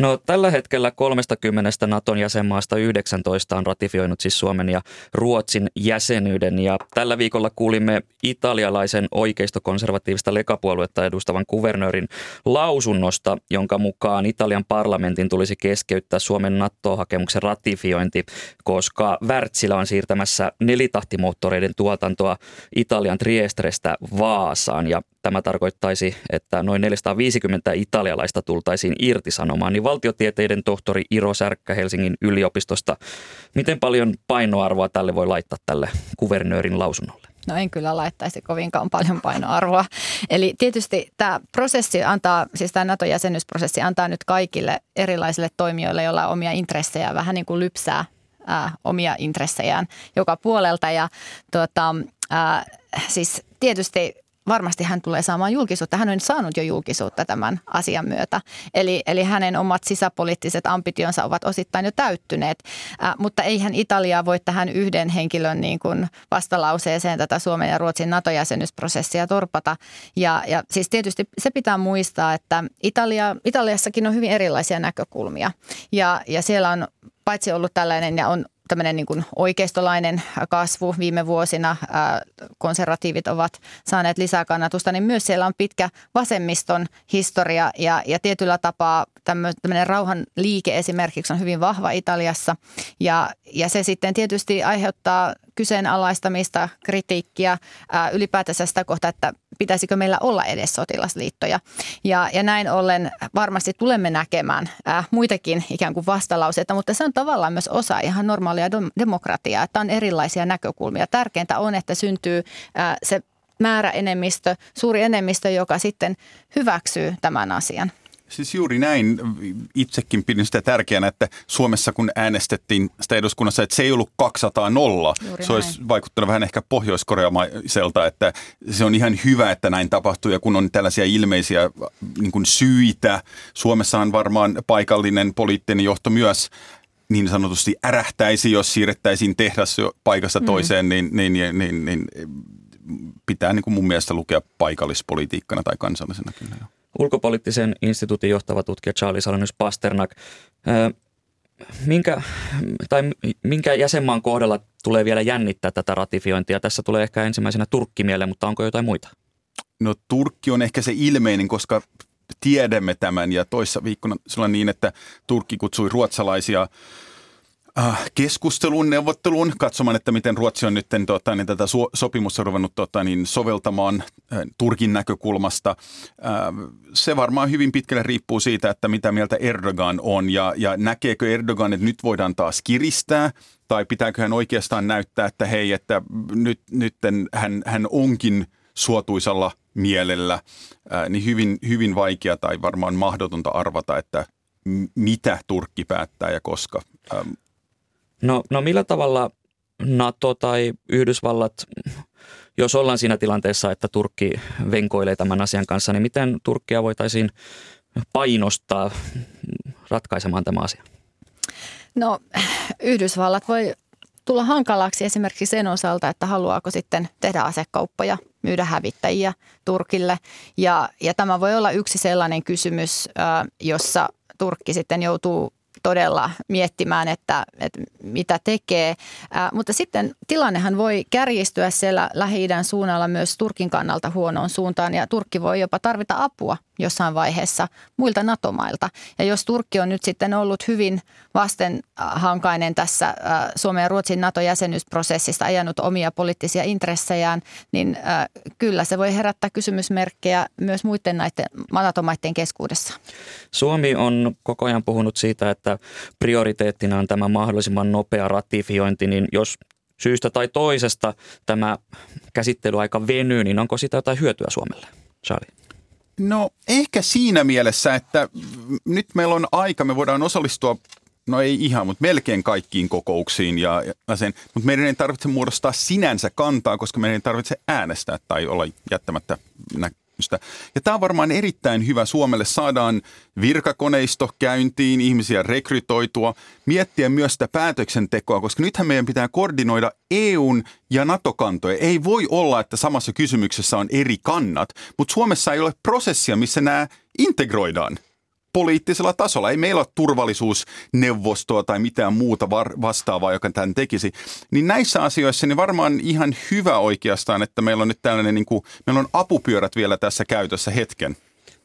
No tällä hetkellä 30 Naton jäsenmaasta 19 on ratifioinut siis Suomen ja Ruotsin jäsenyyden. Ja tällä viikolla kuulimme italialaisen oikeistokonservatiivista lekapuoluetta edustavan kuvernöörin lausunnosta, jonka mukaan Italian parlamentin tulisi keskeyttää Suomen NATO-hakemuksen ratifiointi, koska Wärtsilä on siirtämässä nelitahtimoottoreiden tuotantoa Italian Triesterestä Vaasaan. Ja tämä tarkoittaisi, että noin 450 italialaista tultaisiin irtisanomaan, niin valtiotieteiden tohtori Iro Särkkä Helsingin yliopistosta. Miten paljon painoarvoa tälle voi laittaa tälle kuvernöörin lausunnolle? No en kyllä laittaisi kovinkaan paljon painoarvoa. Eli tietysti tämä prosessi antaa, siis tämä NATO-jäsenyysprosessi antaa nyt kaikille erilaisille toimijoille, joilla on omia intressejä, vähän niin kuin lypsää ää, omia intressejään joka puolelta. Ja tuota, ää, siis tietysti varmasti hän tulee saamaan julkisuutta. Hän on saanut jo julkisuutta tämän asian myötä. Eli, eli hänen omat sisäpoliittiset ambitionsa ovat osittain jo täyttyneet. Äh, mutta eihän Italia voi tähän yhden henkilön niin kuin vastalauseeseen tätä Suomen ja Ruotsin NATO-jäsenyysprosessia torpata. Ja, ja siis tietysti se pitää muistaa, että Italia, Italiassakin on hyvin erilaisia näkökulmia. Ja, ja siellä on paitsi ollut tällainen ja on tämmöinen niin kuin oikeistolainen kasvu viime vuosina, konservatiivit ovat saaneet lisää kannatusta, niin myös siellä on pitkä vasemmiston historia ja, ja tietyllä tapaa tämmöinen rauhan liike esimerkiksi on hyvin vahva Italiassa ja, ja se sitten tietysti aiheuttaa kyseenalaistamista, kritiikkiä ää, ylipäätänsä sitä kohtaa, että pitäisikö meillä olla edes sotilasliittoja. Ja, ja näin ollen varmasti tulemme näkemään ää, muitakin ikään kuin vastalauseita, mutta se on tavallaan myös osa ihan normaalia demokratiaa, että on erilaisia näkökulmia. Tärkeintä on, että syntyy ää, se määräenemmistö, suuri enemmistö, joka sitten hyväksyy tämän asian. Siis juuri näin. Itsekin pidin sitä tärkeänä, että Suomessa kun äänestettiin sitä eduskunnassa, että se ei ollut 200 nolla. Se näin. olisi vaikuttanut vähän ehkä pohjoiskoreamaiselta, että se on ihan hyvä, että näin tapahtuu. Ja kun on tällaisia ilmeisiä niin kuin syitä, Suomessa on varmaan paikallinen poliittinen johto myös niin sanotusti ärähtäisi, jos siirrettäisiin tehdas paikasta mm. toiseen, mm. niin, niin, niin, niin, niin pitää niin kuin mun mielestä lukea paikallispolitiikkana tai kansallisena kyllä. Jo. Ulkopoliittisen instituutin johtava tutkija Charlie Salonius Pasternak. Minkä, tai minkä jäsenmaan kohdalla tulee vielä jännittää tätä ratifiointia? Tässä tulee ehkä ensimmäisenä Turkki mieleen, mutta onko jotain muita? No Turkki on ehkä se ilmeinen, koska tiedämme tämän ja toissa viikkona sillä niin, että Turkki kutsui ruotsalaisia keskustelun, neuvotteluun, katsomaan, että miten Ruotsi on nyt tota, niin tätä sopimusta ruvennut tota, niin soveltamaan äh, Turkin näkökulmasta. Äh, se varmaan hyvin pitkälle riippuu siitä, että mitä mieltä Erdogan on ja, ja näkeekö Erdogan, että nyt voidaan taas kiristää tai pitääkö hän oikeastaan näyttää, että hei, että nyt, nyt hän, hän onkin suotuisalla mielellä, ää, niin hyvin, hyvin vaikea tai varmaan mahdotonta arvata, että mitä Turkki päättää ja koska. No, no millä tavalla NATO tai Yhdysvallat, jos ollaan siinä tilanteessa, että Turkki venkoilee tämän asian kanssa, niin miten Turkkia voitaisiin painostaa ratkaisemaan tämä asia? No Yhdysvallat voi tulla hankalaksi esimerkiksi sen osalta, että haluaako sitten tehdä asekauppoja, myydä hävittäjiä Turkille. Ja, ja tämä voi olla yksi sellainen kysymys, jossa Turkki sitten joutuu todella miettimään, että, että mitä tekee. Ää, mutta sitten tilannehan voi kärjistyä siellä Lähi-idän suunnalla myös Turkin kannalta huonoon suuntaan ja Turkki voi jopa tarvita apua jossain vaiheessa muilta NATO-mailta. Ja jos Turkki on nyt sitten ollut hyvin vastenhankainen tässä äh, Suomen ja Ruotsin NATO-jäsenyysprosessista, ajanut omia poliittisia intressejään, niin äh, kyllä se voi herättää kysymysmerkkejä myös muiden näiden NATO-maiden keskuudessa. Suomi on koko ajan puhunut siitä, että prioriteettina on tämä mahdollisimman nopea ratifiointi, niin jos syystä tai toisesta tämä käsittelyaika venyy, niin onko sitä jotain hyötyä Suomelle? Charlie. No ehkä siinä mielessä, että nyt meillä on aika, me voidaan osallistua no ei ihan, mutta melkein kaikkiin kokouksiin. Ja, ja sen, mutta meidän ei tarvitse muodostaa sinänsä kantaa, koska meidän ei tarvitse äänestää tai olla jättämättä nä- kehitystä. Ja tämä on varmaan erittäin hyvä Suomelle. Saadaan virkakoneisto käyntiin, ihmisiä rekrytoitua, miettiä myös sitä päätöksentekoa, koska nythän meidän pitää koordinoida EUn ja NATO-kantoja. Ei voi olla, että samassa kysymyksessä on eri kannat, mutta Suomessa ei ole prosessia, missä nämä integroidaan poliittisella tasolla. Ei meillä ole turvallisuusneuvostoa tai mitään muuta vastaavaa, joka tämän tekisi. Niin näissä asioissa niin varmaan ihan hyvä oikeastaan, että meillä on nyt tällainen, niin kuin, meillä on apupyörät vielä tässä käytössä hetken.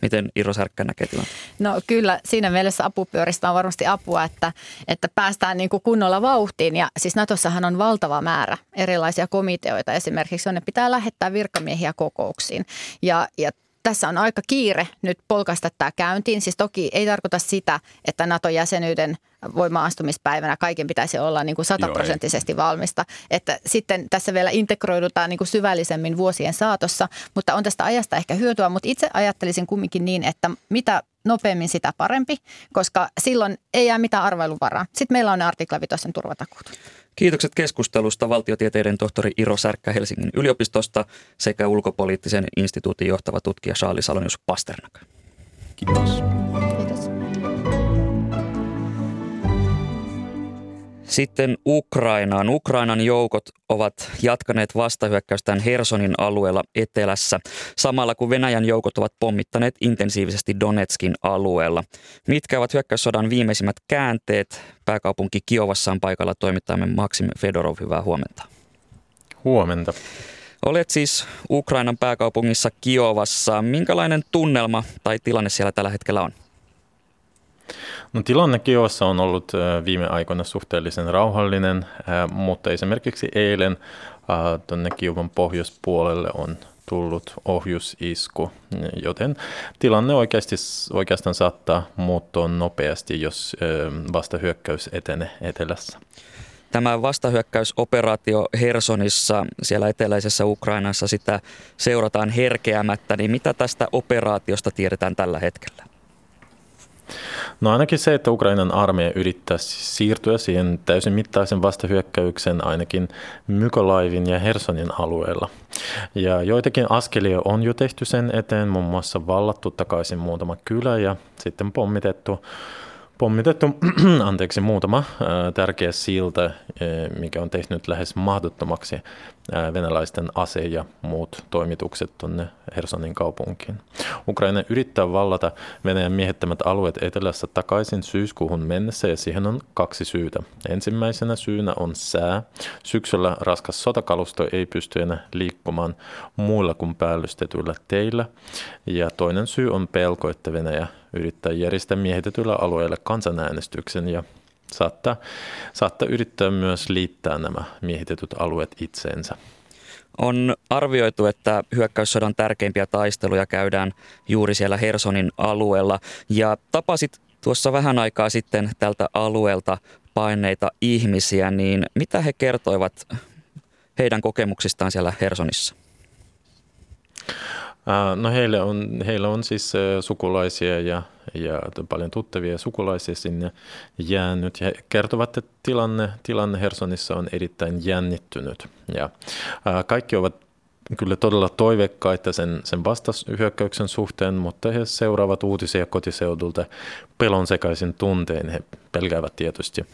Miten Iro Särkkä näkee tilanteen? No kyllä, siinä mielessä apupyöristä on varmasti apua, että, että päästään niin kuin kunnolla vauhtiin. Ja siis Natossahan on valtava määrä erilaisia komiteoita esimerkiksi, jonne pitää lähettää virkamiehiä kokouksiin. Ja, ja tässä on aika kiire nyt polkaista tämä käyntiin. Siis toki ei tarkoita sitä, että NATO-jäsenyyden voima-astumispäivänä kaiken pitäisi olla niin kuin sataprosenttisesti valmista. Että sitten tässä vielä integroidutaan niin kuin syvällisemmin vuosien saatossa, mutta on tästä ajasta ehkä hyötyä. Mutta itse ajattelisin kumminkin niin, että mitä nopeammin sitä parempi, koska silloin ei jää mitään arvailuvaraa. Sitten meillä on ne artikla 5 turvatakuut. Kiitokset keskustelusta valtiotieteiden tohtori Iro Särkkä Helsingin yliopistosta sekä ulkopoliittisen instituutin johtava tutkija Charlie Salonius Pasternak. Kiitos. Kiitos. Sitten Ukrainaan. Ukrainan joukot ovat jatkaneet vastahyökkäystään Hersonin alueella etelässä, samalla kun Venäjän joukot ovat pommittaneet intensiivisesti Donetskin alueella. Mitkä ovat hyökkäyssodan viimeisimmät käänteet? Pääkaupunki Kiovassa on paikalla toimittajamme Maksim Fedorov. Hyvää huomenta. Huomenta. Olet siis Ukrainan pääkaupungissa Kiovassa. Minkälainen tunnelma tai tilanne siellä tällä hetkellä on? No, tilanne Kiovassa on ollut viime aikoina suhteellisen rauhallinen, mutta esimerkiksi eilen tuonne Kiovan pohjoispuolelle on tullut ohjusisku, joten tilanne oikeasti, oikeastaan saattaa muuttua nopeasti, jos vastahyökkäys etenee etelässä. Tämä vastahyökkäysoperaatio Hersonissa, siellä eteläisessä Ukrainassa, sitä seurataan herkeämättä, niin mitä tästä operaatiosta tiedetään tällä hetkellä? No ainakin se, että Ukrainan armeija yrittää siirtyä siihen täysin mittaisen vastahyökkäyksen ainakin Mykolaivin ja Hersonin alueella. Ja joitakin askelia on jo tehty sen eteen, muun muassa vallattu takaisin muutama kylä ja sitten pommitettu pommitettu (clears throat) anteeksi, muutama tärkeä silta, mikä on tehnyt lähes mahdottomaksi venäläisten ase- ja muut toimitukset tuonne Hersonin kaupunkiin. Ukraina yrittää vallata Venäjän miehittämät alueet etelässä takaisin syyskuuhun mennessä ja siihen on kaksi syytä. Ensimmäisenä syynä on sää. Syksyllä raskas sotakalusto ei pysty enää liikkumaan muilla kuin päällystetyillä teillä. Ja toinen syy on pelko, että Venäjä yrittää järjestää miehitetyillä alueilla kansanäänestyksen ja saattaa, saattaa yrittää myös liittää nämä miehitetyt alueet itseensä. On arvioitu, että hyökkäyssodan tärkeimpiä taisteluja käydään juuri siellä Hersonin alueella. Ja tapasit tuossa vähän aikaa sitten tältä alueelta paineita ihmisiä, niin mitä he kertoivat heidän kokemuksistaan siellä Hersonissa? No heillä on, heillä on siis sukulaisia ja, ja paljon tuttavia sukulaisia sinne jäänyt. He kertovat, että tilanne, tilanne Hersonissa on erittäin jännittynyt. Ja kaikki ovat kyllä todella toiveikkaita sen, sen vastahyökkäyksen suhteen, mutta he seuraavat uutisia kotiseudulta pelon sekaisin tunteen. He pelkäävät tietysti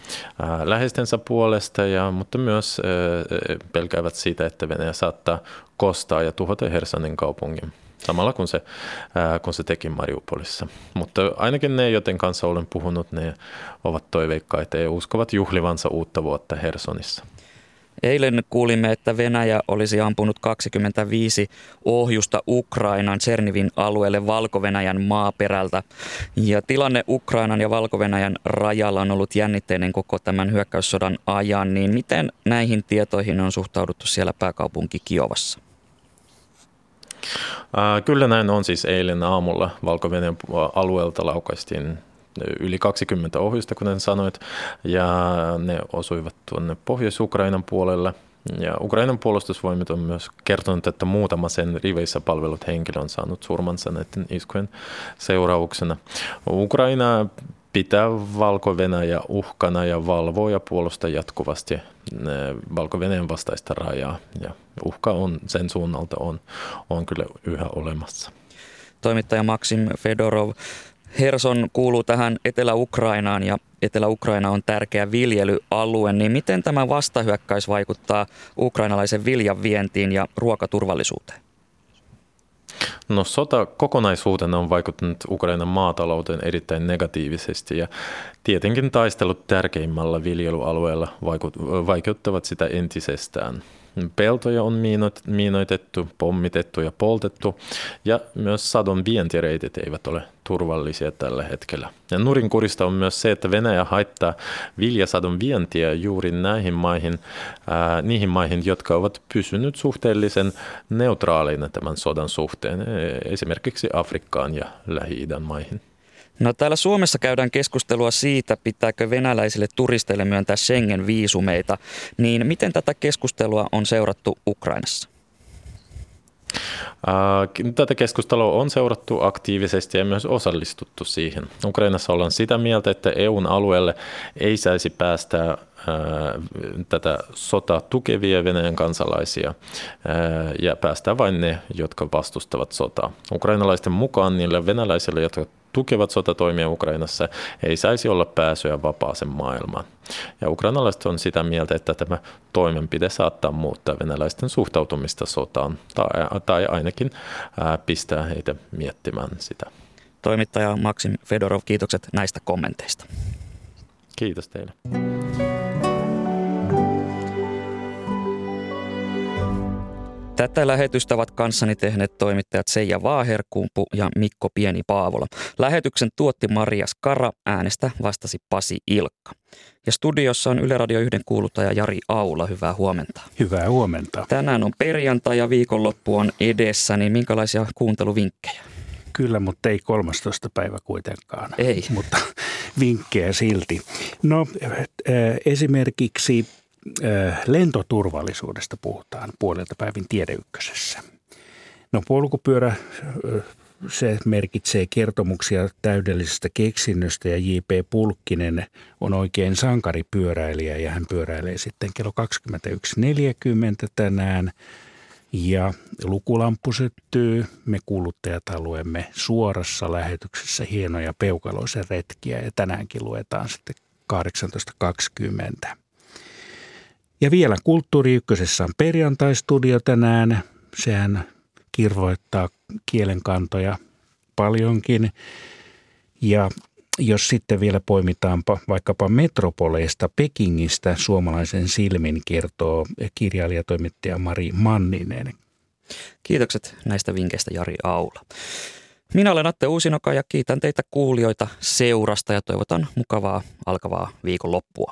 ää, läheistensä puolesta, ja, mutta myös ää, pelkäävät siitä, että Venäjä saattaa kostaa ja tuhota Hersanin kaupungin samalla kun se, ää, kun se teki Mariupolissa. Mutta ainakin ne, joten kanssa olen puhunut, ne ovat toiveikkaita ja uskovat juhlivansa uutta vuotta Hersonissa. Eilen kuulimme, että Venäjä olisi ampunut 25 ohjusta Ukrainan Tsernivin alueelle valko maaperältä. Ja tilanne Ukrainan ja valko rajalla on ollut jännitteinen koko tämän hyökkäyssodan ajan. Niin miten näihin tietoihin on suhtauduttu siellä pääkaupunki Kiovassa? Kyllä näin on siis eilen aamulla valko alueelta laukaistiin yli 20 ohjusta, kuten sanoit, ja ne osuivat tuonne Pohjois-Ukrainan puolelle. Ja Ukrainan puolustusvoimat on myös kertonut, että muutama sen riveissä palvelut henkilö on saanut surmansa näiden iskujen seurauksena. Ukraina pitää valko uhkana ja valvoo ja puolustaa jatkuvasti valko vastaista rajaa. Ja uhka on sen suunnalta on, on kyllä yhä olemassa. Toimittaja Maksim Fedorov, Herson kuuluu tähän Etelä-Ukrainaan ja Etelä-Ukraina on tärkeä viljelyalue, niin miten tämä vastahyökkäys vaikuttaa ukrainalaisen viljan vientiin ja ruokaturvallisuuteen? No sota kokonaisuutena on vaikuttanut Ukrainan maatalouteen erittäin negatiivisesti ja tietenkin taistelut tärkeimmällä viljelyalueella vaikeuttavat sitä entisestään. Peltoja on miinoitettu, pommitettu ja poltettu ja myös sadon vientireitit eivät ole turvallisia tällä hetkellä. Ja nurinkurista on myös se, että Venäjä haittaa viljasadon vientiä juuri näihin maihin, ää, niihin maihin, jotka ovat pysyneet suhteellisen neutraalina tämän sodan suhteen, e, esimerkiksi Afrikkaan ja Lähi-idän maihin. No täällä Suomessa käydään keskustelua siitä, pitääkö venäläisille turisteille myöntää Schengen-viisumeita. Niin miten tätä keskustelua on seurattu Ukrainassa? Tätä keskustelua on seurattu aktiivisesti ja myös osallistuttu siihen. Ukrainassa ollaan sitä mieltä, että EUn alueelle ei saisi päästä tätä sotaa tukevia Venäjän kansalaisia ja päästään vain ne, jotka vastustavat sotaa. Ukrainalaisten mukaan niille venäläisille, jotka tukevat sotatoimia Ukrainassa, ei saisi olla pääsyä vapaaseen maailmaan. Ja ukrainalaiset on sitä mieltä, että tämä toimenpide saattaa muuttaa venäläisten suhtautumista sotaan tai, tai ainakin ää, pistää heitä miettimään sitä. Toimittaja Maksim Fedorov, kiitokset näistä kommenteista. Kiitos teille. Tätä lähetystä ovat kanssani tehneet toimittajat Seija Vaaherkumpu ja Mikko Pieni-Paavola. Lähetyksen tuotti Maria Skara, äänestä vastasi Pasi Ilkka. Ja studiossa on Yle Radio 1 kuuluttaja Jari Aula. Hyvää huomenta. Hyvää huomenta. Tänään on perjantai ja viikonloppu on edessä, niin minkälaisia kuunteluvinkkejä? Kyllä, mutta ei 13. päivä kuitenkaan. Ei. Mutta (laughs) vinkkejä silti. No esimerkiksi lentoturvallisuudesta puhutaan puolelta päivin tiedeykkösessä. No polkupyörä se merkitsee kertomuksia täydellisestä keksinnöstä ja J.P. Pulkkinen on oikein sankaripyöräilijä ja hän pyöräilee sitten kello 21.40 tänään. Ja lukulamppu syttyy. Me kuluttajat haluamme suorassa lähetyksessä hienoja peukaloisen retkiä ja tänäänkin luetaan sitten 18.20. Ja vielä Kulttuuri Ykkösessä on perjantaistudio tänään. Sehän kirvoittaa kielenkantoja paljonkin. Ja jos sitten vielä poimitaan vaikkapa metropoleista Pekingistä suomalaisen silmin, kertoo kirjailijatoimittaja Mari Manninen. Kiitokset näistä vinkkeistä Jari Aula. Minä olen Atte Uusinoka ja kiitän teitä kuulijoita seurasta ja toivotan mukavaa alkavaa viikonloppua.